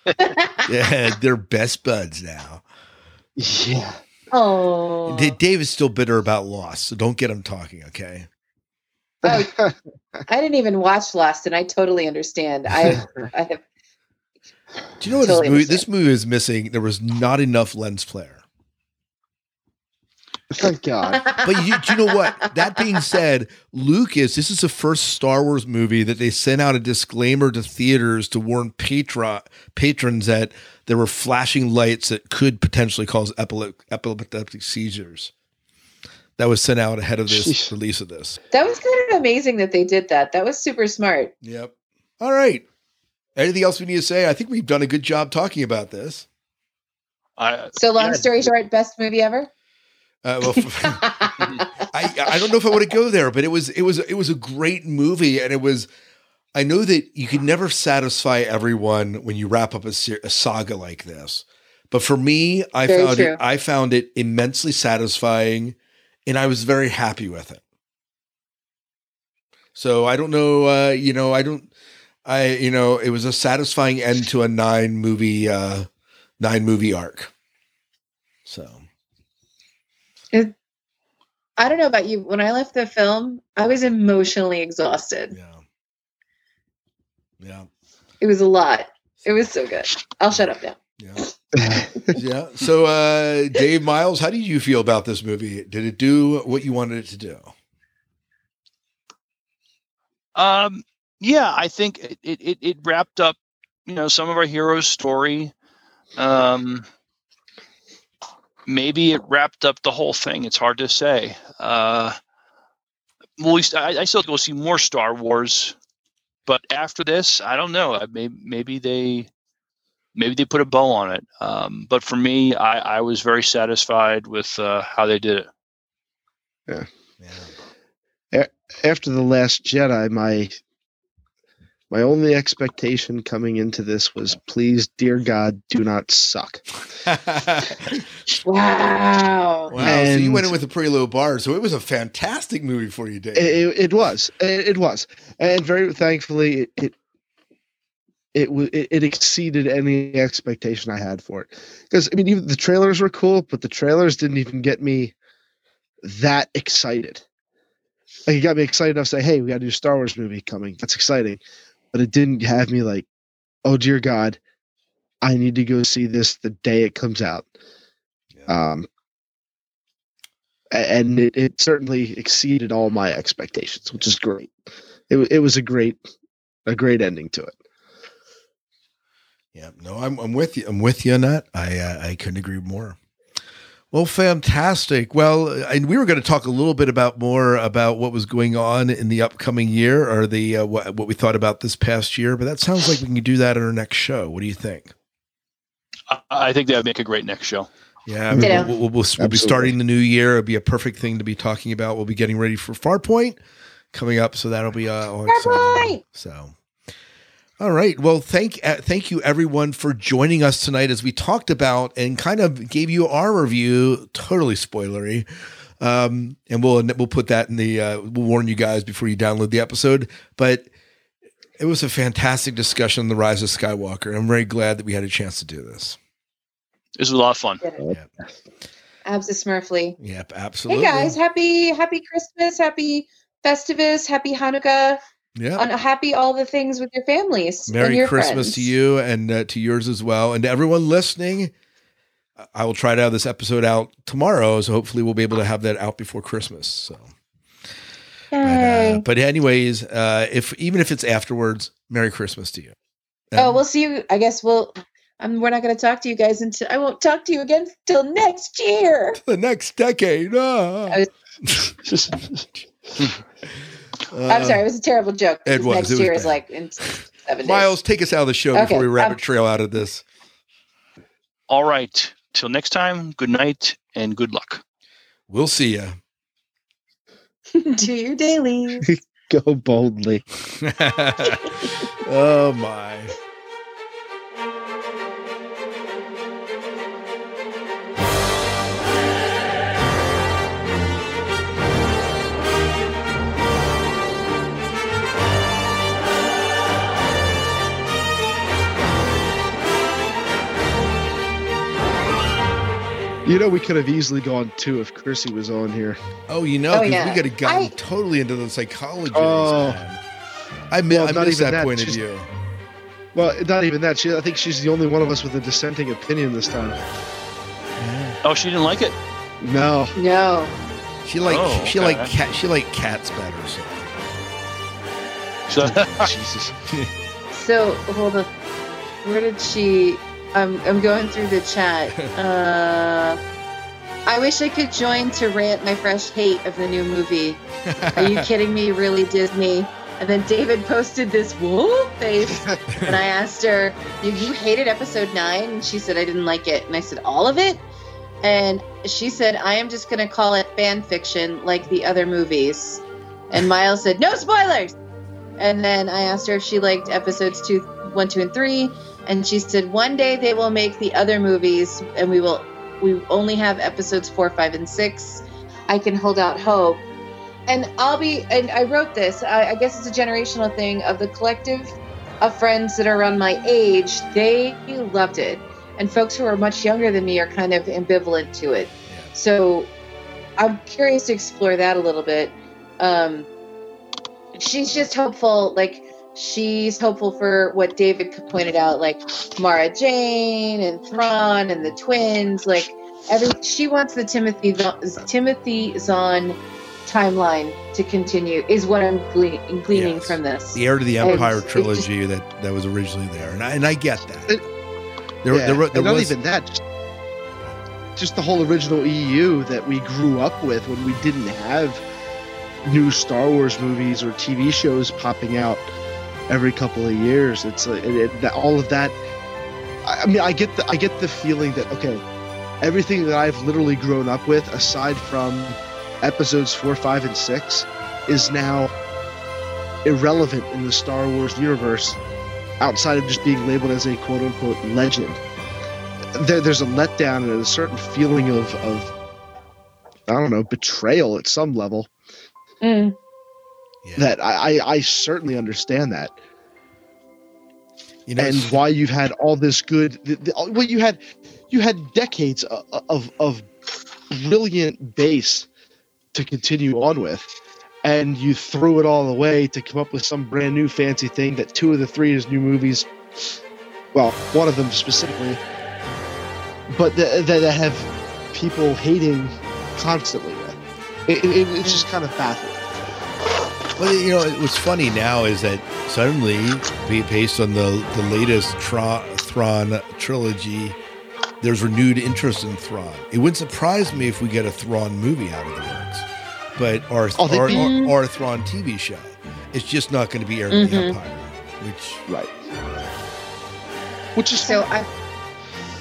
yeah, they're best buds now. Yeah. Oh. Dave is still bitter about Lost, so don't get him talking, okay? Oh, I didn't even watch Lost, and I totally understand. I, I have. Do you know what Totally this movie? understand. This movie is missing. There was not enough lens flare. Thank God. But you, do you know what? That being said, Lucas, this is the first Star Wars movie that they sent out a disclaimer to theaters to warn patron patrons that there were flashing lights that could potentially cause epile- epileptic seizures. That was sent out ahead of this Sheesh. release of this. That was kind of amazing that they did that. That was super smart. Yep. All right. Anything else we need to say? I think we've done a good job talking about this. I, So, long yeah, story short, best movie ever. Uh, well, I I don't know if I want to go there, but it was it was it was a great movie, and it was. I know that you can never satisfy everyone when you wrap up a, a saga like this, but for me, I Very found true. it I found it immensely satisfying, and I was very happy with it. So I don't know, uh, you know, I don't, I you know, it was a satisfying end to a nine movie uh, nine movie arc. So. It, I don't know about you. When I left the film, I was emotionally exhausted. Yeah. Yeah. It was a lot. It was so good. I'll shut up now. Yeah. yeah. So, uh, Dave Miles, how did you feel about this movie? Did it do what you wanted it to do? Um, yeah, I think it, it, it- wrapped up, you know, some of our heroes' story. Um, maybe it wrapped up the whole thing. It's hard to say. Uh, well, we I, I still go see more Star Wars, but after this, I don't know. I may, maybe they maybe they put a bow on it. Um, but for me, I, I was very satisfied with uh, how they did it. Yeah. yeah. After the Last Jedi, my my only expectation coming into this was, please, dear God, do not suck. Wow. Wow. so you went in with a pretty low bar. So it was a fantastic movie for you, Dave. It, it, it was. It, it was, and very thankfully, it it it, it it exceeded any expectation I had for it. Because I mean, even the trailers were cool, but the trailers didn't even get me that excited. Like it got me excited enough to say, "Hey, we got a new Star Wars movie coming. That's exciting," but it didn't have me like, "Oh dear God, I need to go see this the day it comes out." Um, and it, it certainly exceeded all my expectations, which is great. It it was a great a great ending to it. Yeah, no, I'm, I'm with you. I'm with you on that. I uh, I couldn't agree more. Well, fantastic. Well, and we were going to talk a little bit about more about what was going on in the upcoming year, or the uh, what, what we thought about this past year. But that sounds like we can do that in our next show. What do you think? I, I think that would make a great next show. Yeah, I mean, Ditto. we'll, we'll, we'll, we'll be starting the new year. It'll be a perfect thing to be talking about. We'll be getting ready for Farpoint coming up, so that'll be uh, all exciting. Farpoint! So, all right. Well, thank uh, thank you everyone for joining us tonight as we talked about and kind of gave you our review. Totally spoilery. Um, and we'll we'll put that in the uh, we'll warn you guys before you download the episode. But it was a fantastic discussion on the rise of Skywalker. I'm very glad that we had a chance to do this. This was a lot of fun. Abs of Smurfly. Yep, absolutely. Hey absolutely. guys, happy happy Christmas, happy Festivus, happy Hanukkah, Yeah. and happy all the things with your families. and Merry your Christmas friends. to you and uh, to yours as well. And to everyone listening, I will try to have this episode out tomorrow. So hopefully we'll be able to have that out before Christmas. So, but, uh, but anyways, uh, if even if it's afterwards, Merry Christmas to you. oh, we'll see you. I guess we'll. Um, we're not going to talk to you guys until I won't talk to you again till next year. the next decade. ah. I I'm sorry, it was a terrible joke. Uh, it was, Next it was year is like in seven days. Miles, take us out of the show Okay, before we rabbit um, trail out of this. All right. Till next time, good night and good luck. We'll see you. Do your daily. Go boldly. oh my. You know, we could have easily gone two if Chrissy was on here. Oh, you know, Oh, 'cause yeah. we could have gotten I- totally into the psychology Oh. man. I, mi- Well, I not miss even that, that. point of view. Well, not even that. She, I think she's the only one of us with a dissenting opinion this time. Oh, she didn't like it. No. No. She like Oh, she okay. like cat she like cats better. So. So, Jesus. So hold on. Where did she? I'm I'm going through the chat. Uh, I wish I could join to rant my fresh hate of the new movie. Are you kidding me? Really, Disney? And then David posted this whoa face, and I asked her, you, "You hated episode nine? And she said I didn't like it, and I said all of it. And she said I am just gonna call it fan fiction, like the other movies. And Miles said no spoilers. And then I asked her if she liked episodes two, one, two, and three, and she said one day they will make the other movies, and we will we only have episodes four, five, and six. I can hold out hope, and I'll be. And I wrote this. I, I guess it's a generational thing of the collective of friends that are around my age. They loved it, and folks who are much younger than me are kind of ambivalent to it. So I'm curious to explore that a little bit. Um, she's just hopeful like she's hopeful for what david pointed out like mara jade and thrawn and the twins like every she wants the timothy timothy zahn timeline to continue is what i'm gle- gleaning Yes. from this The Heir to the And Empire just- trilogy that that was originally there, and I, and I get that. It- there, yeah, there, were- there and not was even that. Just, just the whole original EU that we grew up with when we didn't have new Star Wars movies or TV shows popping out every couple of years. It's it, it, that, all of that. I, I mean, I get the I get the feeling that okay, everything that I've literally grown up with, aside from episodes four, five, and six, is now irrelevant in the Star Wars universe outside of just being labeled as a quote unquote legend. There, there's a letdown and a certain feeling of, of I don't know betrayal at some level Mm. That I, I, I certainly understand that. You know and why you've had all this good the, the, well you had you had decades of, of of brilliant base to continue on with and you threw it all away to come up with some brand new fancy thing that two of the three is new movies well one of them specifically but that, that have people hating constantly with. It, it, it's just kind of baffling Well, you know, what's funny now is that suddenly, based on the the latest Tra- Thrawn trilogy, there's renewed interest in Thrawn. It wouldn't surprise me if we get a Thrawn movie out of the works, but or Oh, they- or, or, or a Thrawn TV show. It's just not going to be Heir to the. Mm-hmm. Empire, which right which is So I,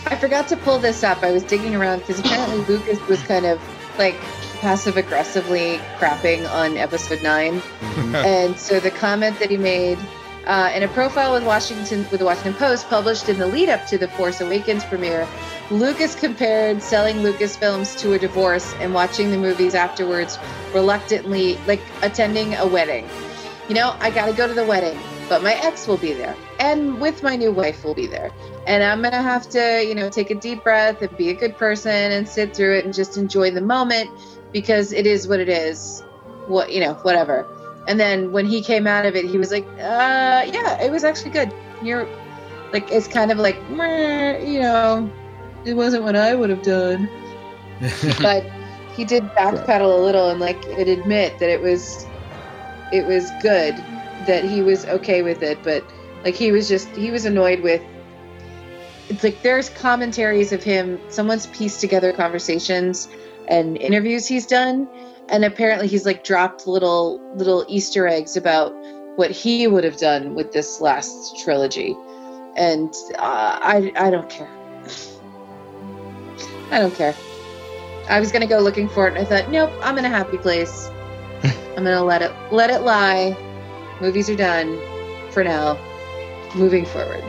I forgot to pull this up. I was digging around because apparently Lucas was kind of like passive aggressively crapping on episode nine, and so the comment that he made uh, in a profile with Washington with the Washington Post published in the lead up to the Force Awakens premiere, Lucas compared selling Lucasfilms to a divorce and watching the movies afterwards, reluctantly like attending a wedding. You know, I got to go to the wedding, but my ex will be there, and with my new wife will be there, and I'm gonna have to, you know, take a deep breath and be a good person and sit through it and just enjoy the moment because it is what it is. What you know, whatever. And then when he came out of it, he was like, uh, yeah, it was actually good. You're like, it's kind of like, you know, it wasn't what I would have done. but he did backpedal a little and like and admit that it was, it was good that he was okay with it. But like he was just, he was annoyed with. It's like there's commentaries of him. Someone's pieced together conversations and interviews he's done. And apparently he's like dropped little little easter eggs about what he would have done with this last trilogy. And uh, i i don't care. I don't care. I was gonna go looking for it and i thought nope i'm in a happy place. I'm gonna let it let it lie. Movies are done for now. Moving forward